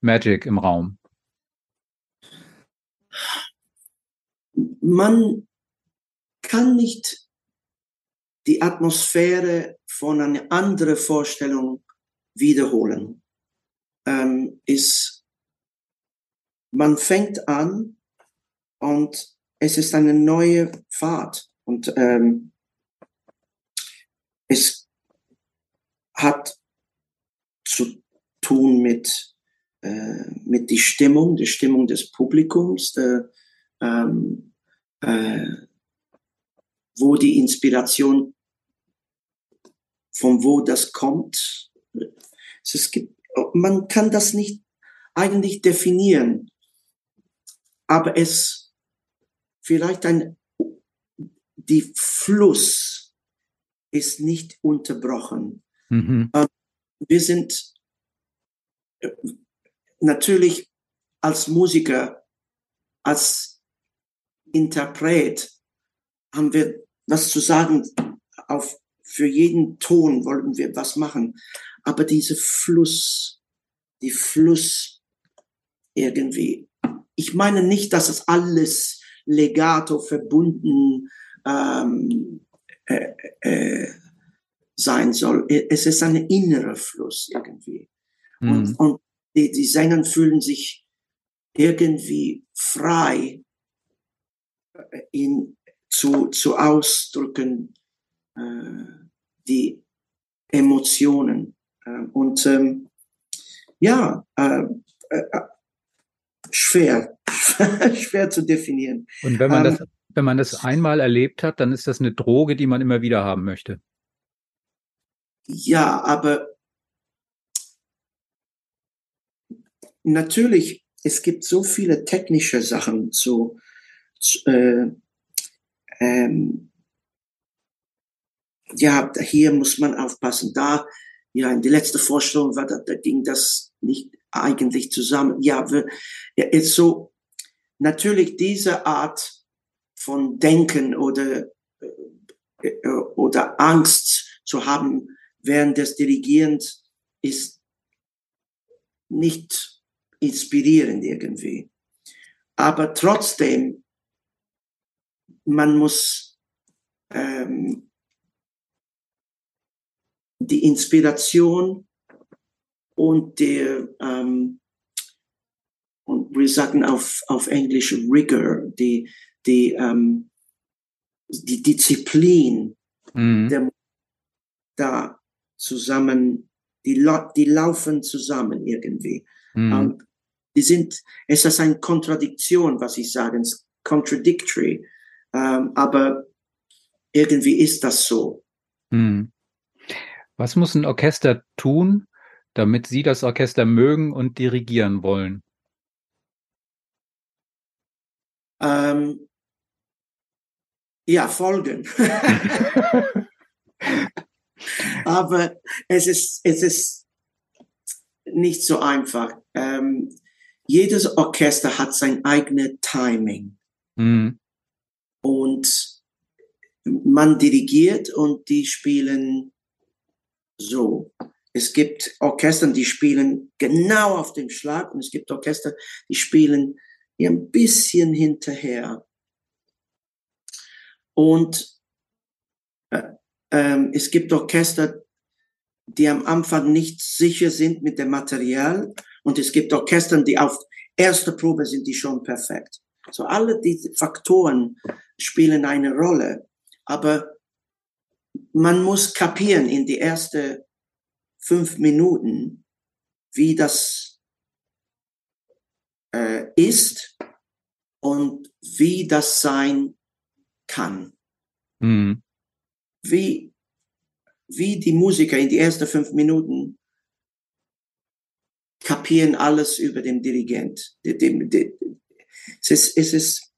Magic im Raum? Man kann nicht die Atmosphäre von einer anderen Vorstellung wiederholen, ähm, ist, man fängt an und es ist eine neue Fahrt und ähm, es hat zu tun mit, äh, mit die Stimmung, die Stimmung des Publikums, der, ähm, äh, wo die Inspiration, von wo das kommt, es gibt, man kann das nicht eigentlich definieren, aber es vielleicht ein, die Fluss ist nicht unterbrochen. Mhm. Ähm, wir sind äh, natürlich als Musiker, als Interpret haben wir was zu sagen. Auf, für jeden Ton wollten wir was machen aber diese Fluss, die Fluss irgendwie. Ich meine nicht, dass es alles legato verbunden ähm, äh, äh, sein soll. Es ist ein innerer Fluss irgendwie. Mhm. Und, und die, die Sänger fühlen sich irgendwie frei äh, in, zu, zu ausdrücken die Emotionen. Ähm, und ähm, ja, äh, äh, schwer, schwer zu definieren. Und wenn man ähm, das, wenn man das einmal erlebt hat, dann ist das eine Droge, die man immer wieder haben möchte. Ja, aber natürlich es gibt so viele technische Sachen zu, zu äh, ähm, ja, hier muss man aufpassen, da, ja, in die letzte Vorstellung war, da, da ging das nicht eigentlich zusammen. Ja, wir, ja, ist so, natürlich diese Art von Denken oder, äh, oder Angst zu haben während des Dirigierens ist nicht inspirierend irgendwie. Aber trotzdem, man muss ähm, die Inspiration und der ähm, und wir sagen auf, auf Englisch Rigor, die, die, ähm, die Disziplin mhm. der, da zusammen, die, die laufen zusammen irgendwie. Mhm. Und die sind, es ist eine Kontradiktion, was ich sage, es ist contradictory, ähm, aber irgendwie ist das so. Mhm. Was muss ein Orchester tun, damit Sie das Orchester mögen und dirigieren wollen? Ähm, ja, folgen. Aber es ist, es ist nicht so einfach. Ähm, jedes Orchester hat sein eigenes Timing. Mhm. Und man dirigiert und die spielen so. Es gibt Orchester, die spielen genau auf dem Schlag und es gibt Orchester, die spielen ein bisschen hinterher. Und äh, äh, es gibt Orchester, die am Anfang nicht sicher sind mit dem Material und es gibt Orchester, die auf erster Probe sind die schon perfekt. So alle diese Faktoren spielen eine Rolle, aber man muss kapieren in die ersten fünf Minuten, wie das äh, ist und wie das sein kann. Mhm. Wie, wie die Musiker in die ersten fünf Minuten kapieren alles über den Dirigent. Es ist, es ist,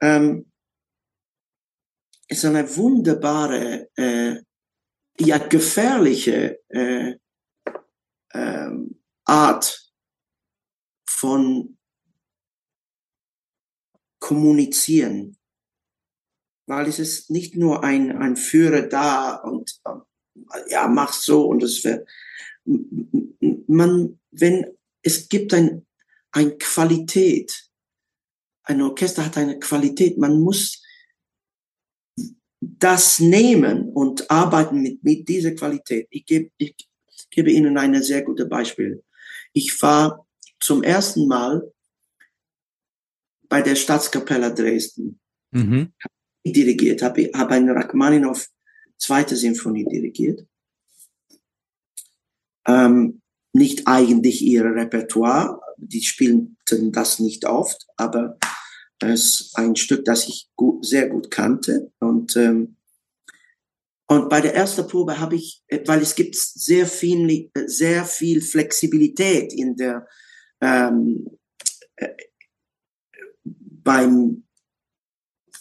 ähm, ist eine wunderbare, äh, ja gefährliche äh, ähm, Art von kommunizieren. Weil es ist nicht nur ein, ein Führer da und ja, mach so und es wird, man, wenn, es gibt ein, ein Qualität, ein Orchester hat eine Qualität, man muss das nehmen und arbeiten mit, mit dieser Qualität. Ich gebe, ich gebe Ihnen ein sehr gutes Beispiel. Ich war zum ersten Mal bei der Staatskapelle Dresden. Mhm. Dirigiert, habe hab eine Rachmaninoff zweite Symphonie dirigiert. Ähm, nicht eigentlich ihr Repertoire, die spielten das nicht oft, aber ist ein Stück, das ich gut, sehr gut kannte. Und, ähm, und bei der ersten Probe habe ich, weil es gibt sehr viel, sehr viel Flexibilität in der, ähm, äh, beim,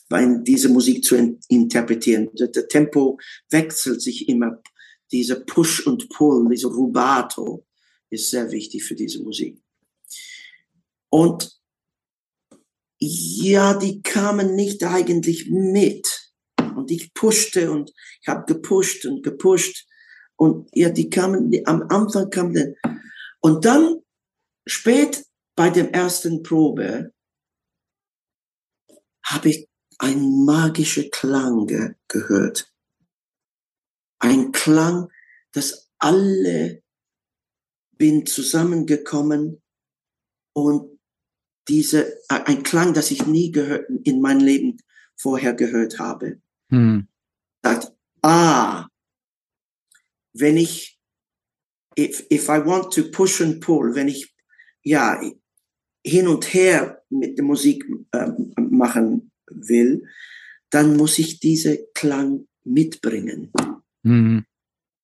beim diese Musik zu in, interpretieren. Der, der, Tempo wechselt sich immer. Dieser Push und Pull, dieser Rubato ist sehr wichtig für diese Musik. Und ja, die kamen nicht eigentlich mit. Und ich pushte und ich habe gepusht und gepusht. Und ja, die kamen, die, am Anfang kamen dann. Und dann spät bei dem ersten Probe habe ich einen magischen Klang ge gehört. Ein Klang, dass alle bin zusammengekommen und diese, ein Klang, das ich nie gehört, in meinem Leben vorher gehört habe. Hm. Sagt, ah, wenn ich, if, if I want to push and pull, wenn ich, ja, hin und her mit der Musik äh, machen will, dann muss ich diese Klang mitbringen. Mhm.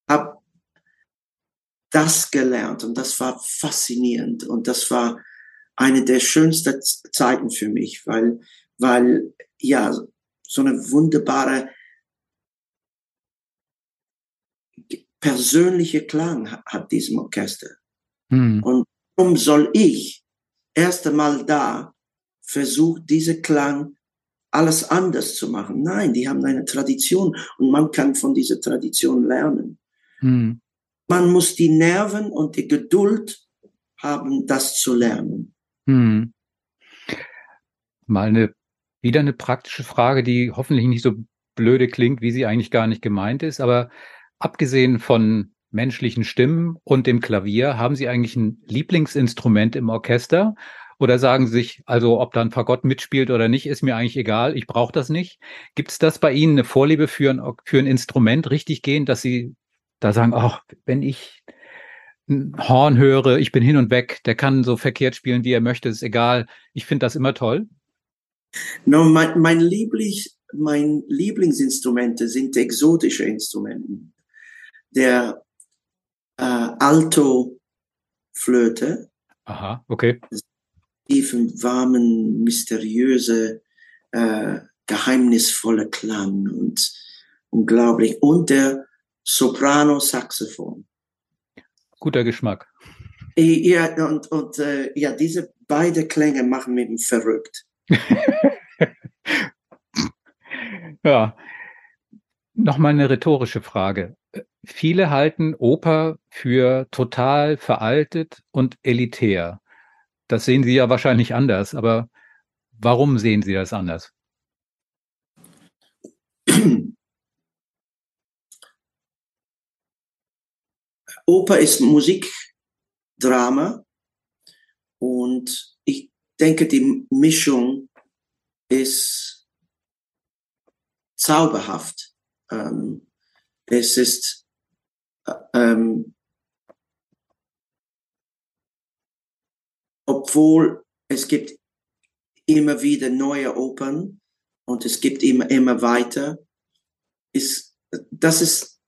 Hab das gelernt und das war faszinierend und das war eine der schönsten Zeiten für mich, weil, weil, ja, so eine wunderbare persönliche Klang hat diesem Orchester. Hm. Und warum soll ich erst einmal da versuchen, diese Klang alles anders zu machen? Nein, die haben eine Tradition und man kann von dieser Tradition lernen. Hm. Man muss die Nerven und die Geduld haben, das zu lernen. Hm. Mal eine, wieder eine praktische Frage, die hoffentlich nicht so blöde klingt, wie sie eigentlich gar nicht gemeint ist, aber abgesehen von menschlichen Stimmen und dem Klavier, haben Sie eigentlich ein Lieblingsinstrument im Orchester? Oder sagen Sie sich, also ob da ein Fagott mitspielt oder nicht, ist mir eigentlich egal, ich brauche das nicht. Gibt es das bei Ihnen eine Vorliebe für ein, für ein Instrument richtig gehen, dass Sie da sagen, ach, wenn ich Horn höre, ich bin hin und weg, der kann so verkehrt spielen, wie er möchte, ist egal. Ich finde das immer toll. No, mein, mein, Lieblings, mein Lieblingsinstrumente sind exotische Instrumente. Der äh, Alto-Flöte. Aha, okay. Tiefen, warmen, mysteriöse, äh, geheimnisvolle Klang und unglaublich. Und der Soprano-Saxophon. Guter Geschmack. Ja, und, und äh, ja, diese beiden Klänge machen mich verrückt. ja. Nochmal eine rhetorische Frage. Viele halten Oper für total veraltet und elitär. Das sehen Sie ja wahrscheinlich anders, aber warum sehen Sie das anders? Oper ist Musikdrama und ich denke, die Mischung ist zauberhaft. Ähm, es ist äh, ähm, obwohl es gibt immer wieder neue Opern und es gibt immer, immer weiter, ist, das ist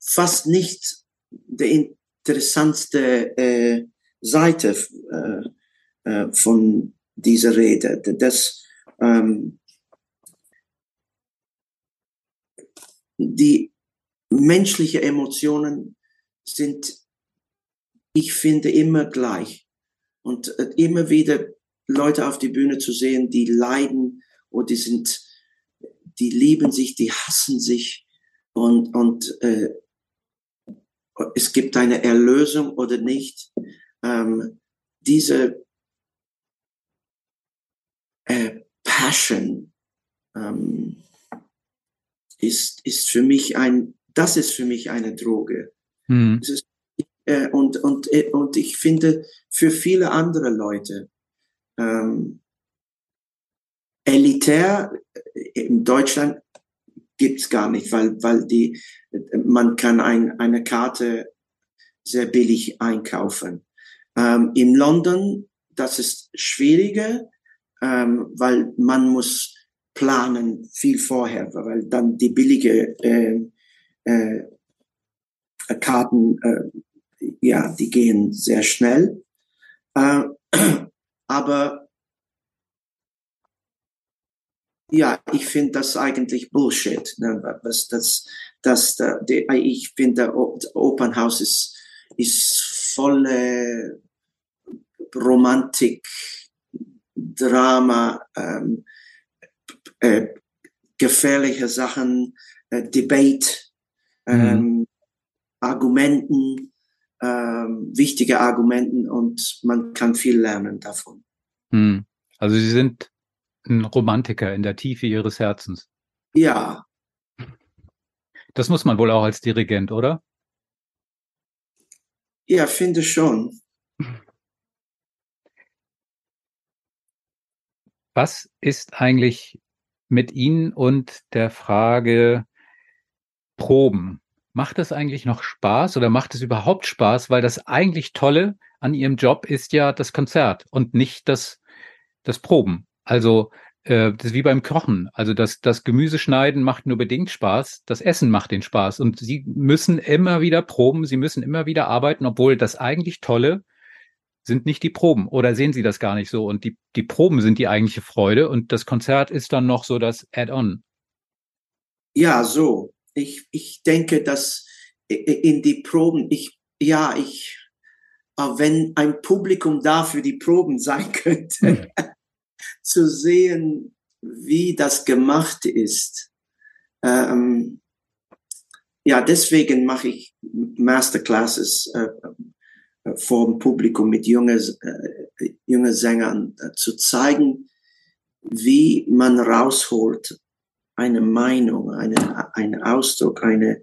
fast nicht der interessantste äh, Seite äh, von dieser Rede. Das, ähm, die menschlichen Emotionen sind, ich finde, immer gleich. Und immer wieder Leute auf die Bühne zu sehen, die leiden oder die sind, die lieben sich, die hassen sich und, und äh, es gibt eine Erlösung oder nicht. Ähm, diese äh, Passion ähm, ist, ist für mich ein, das ist für mich eine Droge. Hm. Ist, äh, und, und, äh, und ich finde, für viele andere Leute, ähm, elitär äh, in Deutschland gibt's gar nicht, weil, weil die, man kann ein, eine Karte sehr billig einkaufen. Ähm, in London, das ist schwieriger, ähm, weil man muss planen viel vorher, weil dann die billige äh, äh, Karten, äh, ja, die gehen sehr schnell. Äh, aber ja, ich finde das eigentlich Bullshit. Ne? Das, das, das, die, ich finde, der Opernhaus ist, ist volle Romantik, Drama, ähm, äh, gefährliche Sachen, äh, Debate, ähm, mhm. Argumenten, ähm, wichtige Argumenten und man kann viel lernen davon. Mhm. Also Sie sind ein Romantiker in der Tiefe ihres Herzens. Ja. Das muss man wohl auch als Dirigent, oder? Ja, finde schon. Was ist eigentlich mit Ihnen und der Frage Proben? Macht das eigentlich noch Spaß oder macht es überhaupt Spaß? Weil das eigentlich Tolle an Ihrem Job ist ja das Konzert und nicht das, das Proben. Also äh, das ist wie beim Kochen. Also das, das Gemüseschneiden macht nur bedingt Spaß, das Essen macht den Spaß. Und sie müssen immer wieder proben, sie müssen immer wieder arbeiten, obwohl das eigentlich Tolle sind nicht die Proben oder sehen Sie das gar nicht so und die, die Proben sind die eigentliche Freude und das Konzert ist dann noch so das Add-on? Ja, so. Ich, ich denke, dass in die Proben, ich, ja, ich, wenn ein Publikum da für die Proben sein könnte, hm. Zu sehen, wie das gemacht ist. Ähm, ja, deswegen mache ich Masterclasses äh, äh, vor dem Publikum mit jungen, äh, junge Sängern äh, zu zeigen, wie man rausholt eine Meinung, eine, einen Ausdruck, eine,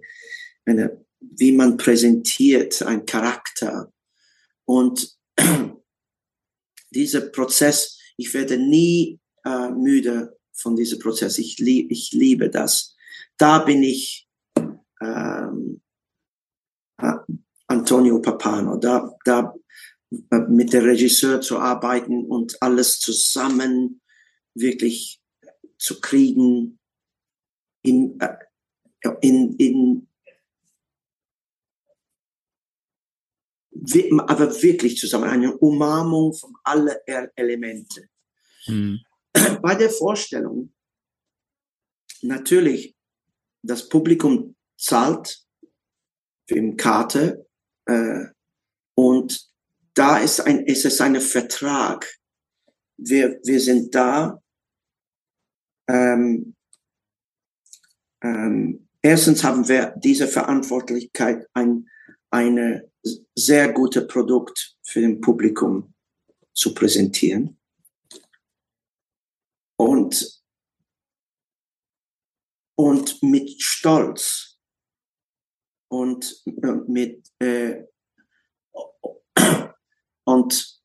eine, wie man präsentiert, ein Charakter. Und dieser Prozess, ich werde nie äh, müde von diesem Prozess. Ich, lieb, ich liebe das. Da bin ich ähm, äh, Antonio Papano, da, da äh, mit der Regisseur zu arbeiten und alles zusammen wirklich zu kriegen in, äh, in, in aber wirklich zusammen, eine Umarmung von allen Elemente. Mhm. Bei der Vorstellung, natürlich, das Publikum zahlt im Karte äh, und da ist ein, ist es ein Vertrag. Wir, wir sind da. Ähm, ähm, erstens haben wir diese Verantwortlichkeit, ein eine sehr gute Produkt für den Publikum zu präsentieren. Und, und mit Stolz und äh, mit äh, und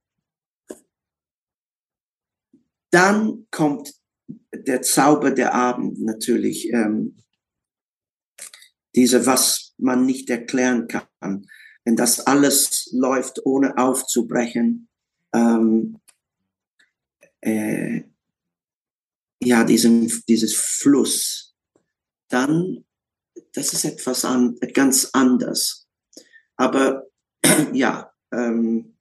dann kommt der Zauber der Abend natürlich. Ähm, diese, was man nicht erklären kann. Wenn das alles läuft, ohne aufzubrechen, ähm, äh, ja, diesen, dieses Fluss, dann, das ist etwas an, ganz anders. Aber ja, ähm,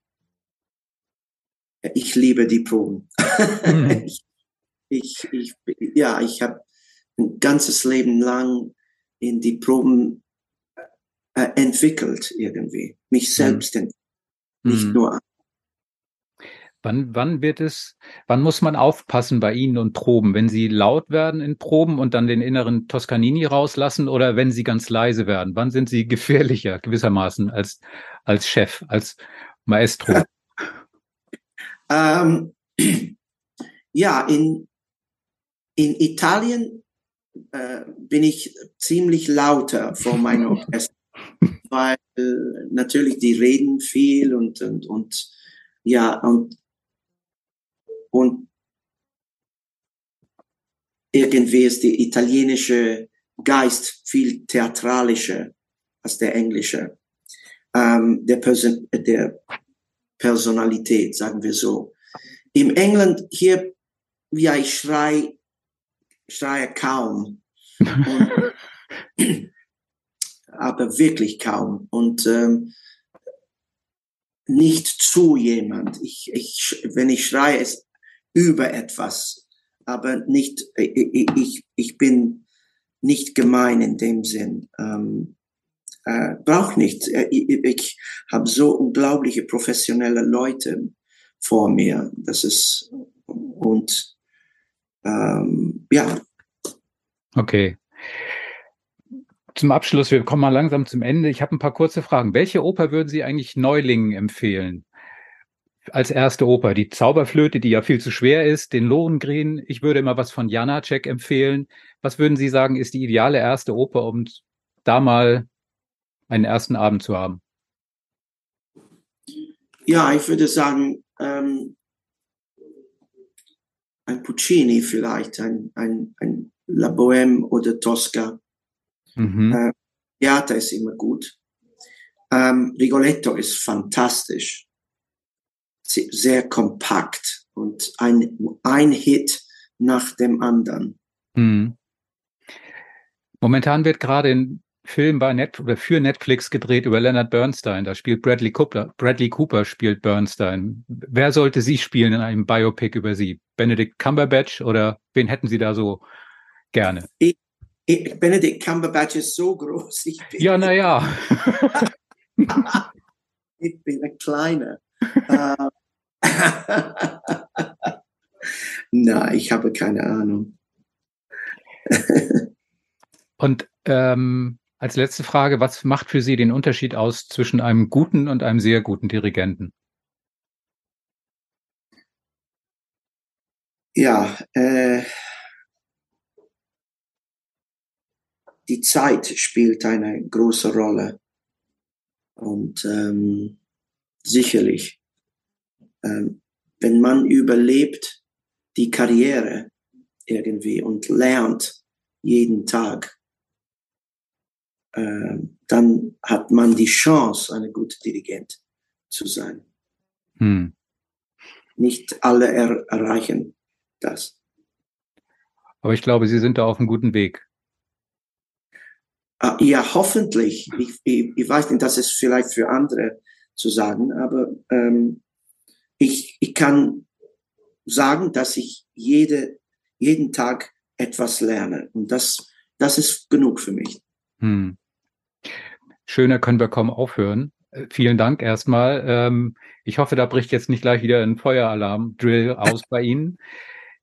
ich liebe die Proben. Mhm. ich, ich, ich, ja, ich habe ein ganzes Leben lang in die Proben äh, entwickelt irgendwie, mich mhm. selbst entwickelt, nicht mhm. nur. Wann, wann wird es, wann muss man aufpassen bei Ihnen und Proben? Wenn Sie laut werden in Proben und dann den inneren Toscanini rauslassen oder wenn Sie ganz leise werden? Wann sind Sie gefährlicher gewissermaßen als, als Chef, als Maestro? ähm, ja, in, in Italien äh, bin ich ziemlich lauter vor meinem Orchester, weil natürlich die reden viel und, und, und ja, und, und irgendwie ist der italienische Geist viel theatralischer als der englische. Ähm, der, Person der Personalität, sagen wir so. Im England hier, ja, ich schrei schreie kaum. Und, aber wirklich kaum. Und ähm, nicht zu jemand. Ich, ich, wenn ich schreie, ist über etwas. Aber nicht, ich, ich, ich bin nicht gemein in dem Sinn. Ähm, äh, braucht nicht. Äh, ich, ich habe so unglaubliche professionelle Leute vor mir. Das ist und ähm, ja. Okay. Zum Abschluss, wir kommen mal langsam zum Ende. Ich habe ein paar kurze Fragen. Welche Oper würden Sie eigentlich Neulingen empfehlen? Als erste Oper. Die Zauberflöte, die ja viel zu schwer ist, den Lohengrin. Ich würde immer was von Janacek empfehlen. Was würden Sie sagen, ist die ideale erste Oper, um da mal einen ersten Abend zu haben? Ja, ich würde sagen, ähm, ein Puccini vielleicht, ein, ein, ein La Bohème oder Tosca. Mhm. Äh, Theater ist immer gut. Ähm, Rigoletto ist fantastisch. Sehr kompakt und ein, ein Hit nach dem anderen. Mhm. Momentan wird gerade in Film bei Net oder für Netflix gedreht über Leonard Bernstein. Da spielt Bradley Cooper. Bradley Cooper spielt Bernstein. Wer sollte Sie spielen in einem Biopic über Sie? Benedict Cumberbatch oder wen hätten Sie da so gerne? Ich, Benedict Cumberbatch ist so groß. ja, naja. ich bin ein kleiner. uh, Nein, ich habe keine Ahnung. Und ähm, als letzte Frage, was macht für Sie den Unterschied aus zwischen einem guten und einem sehr guten Dirigenten? Ja, äh, die Zeit spielt eine große Rolle. Und ähm, sicherlich, ähm, wenn man überlebt die Karriere irgendwie und lernt jeden Tag, äh, dann hat man die Chance, eine gute Dirigent zu sein. Hm. Nicht alle er erreichen das. Aber ich glaube, Sie sind da auf einem guten Weg. Ah, ja, hoffentlich. Ich, ich, ich, weiß nicht, das ist vielleicht für andere zu sagen, aber ähm, ich, ich kann sagen, dass ich jede, jeden Tag etwas lerne. Und das, das ist genug für mich. Hm. Schöner können wir kaum aufhören. Äh, vielen Dank erstmal. Ähm, ich hoffe, da bricht jetzt nicht gleich wieder ein Feueralarm-Drill aus bei Ihnen.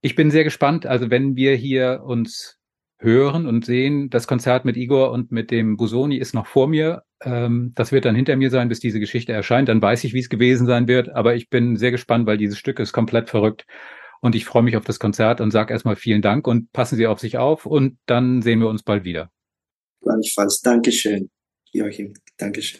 Ich bin sehr gespannt. Also wenn wir hier uns hören und sehen, das Konzert mit Igor und mit dem Busoni ist noch vor mir. Ähm, das wird dann hinter mir sein, bis diese Geschichte erscheint. Dann weiß ich, wie es gewesen sein wird. Aber ich bin sehr gespannt, weil dieses Stück ist komplett verrückt. Und ich freue mich auf das Konzert und sage erstmal vielen Dank und passen Sie auf sich auf und dann sehen wir uns bald wieder. Gleichfalls. Dankeschön, Joachim. Dankeschön.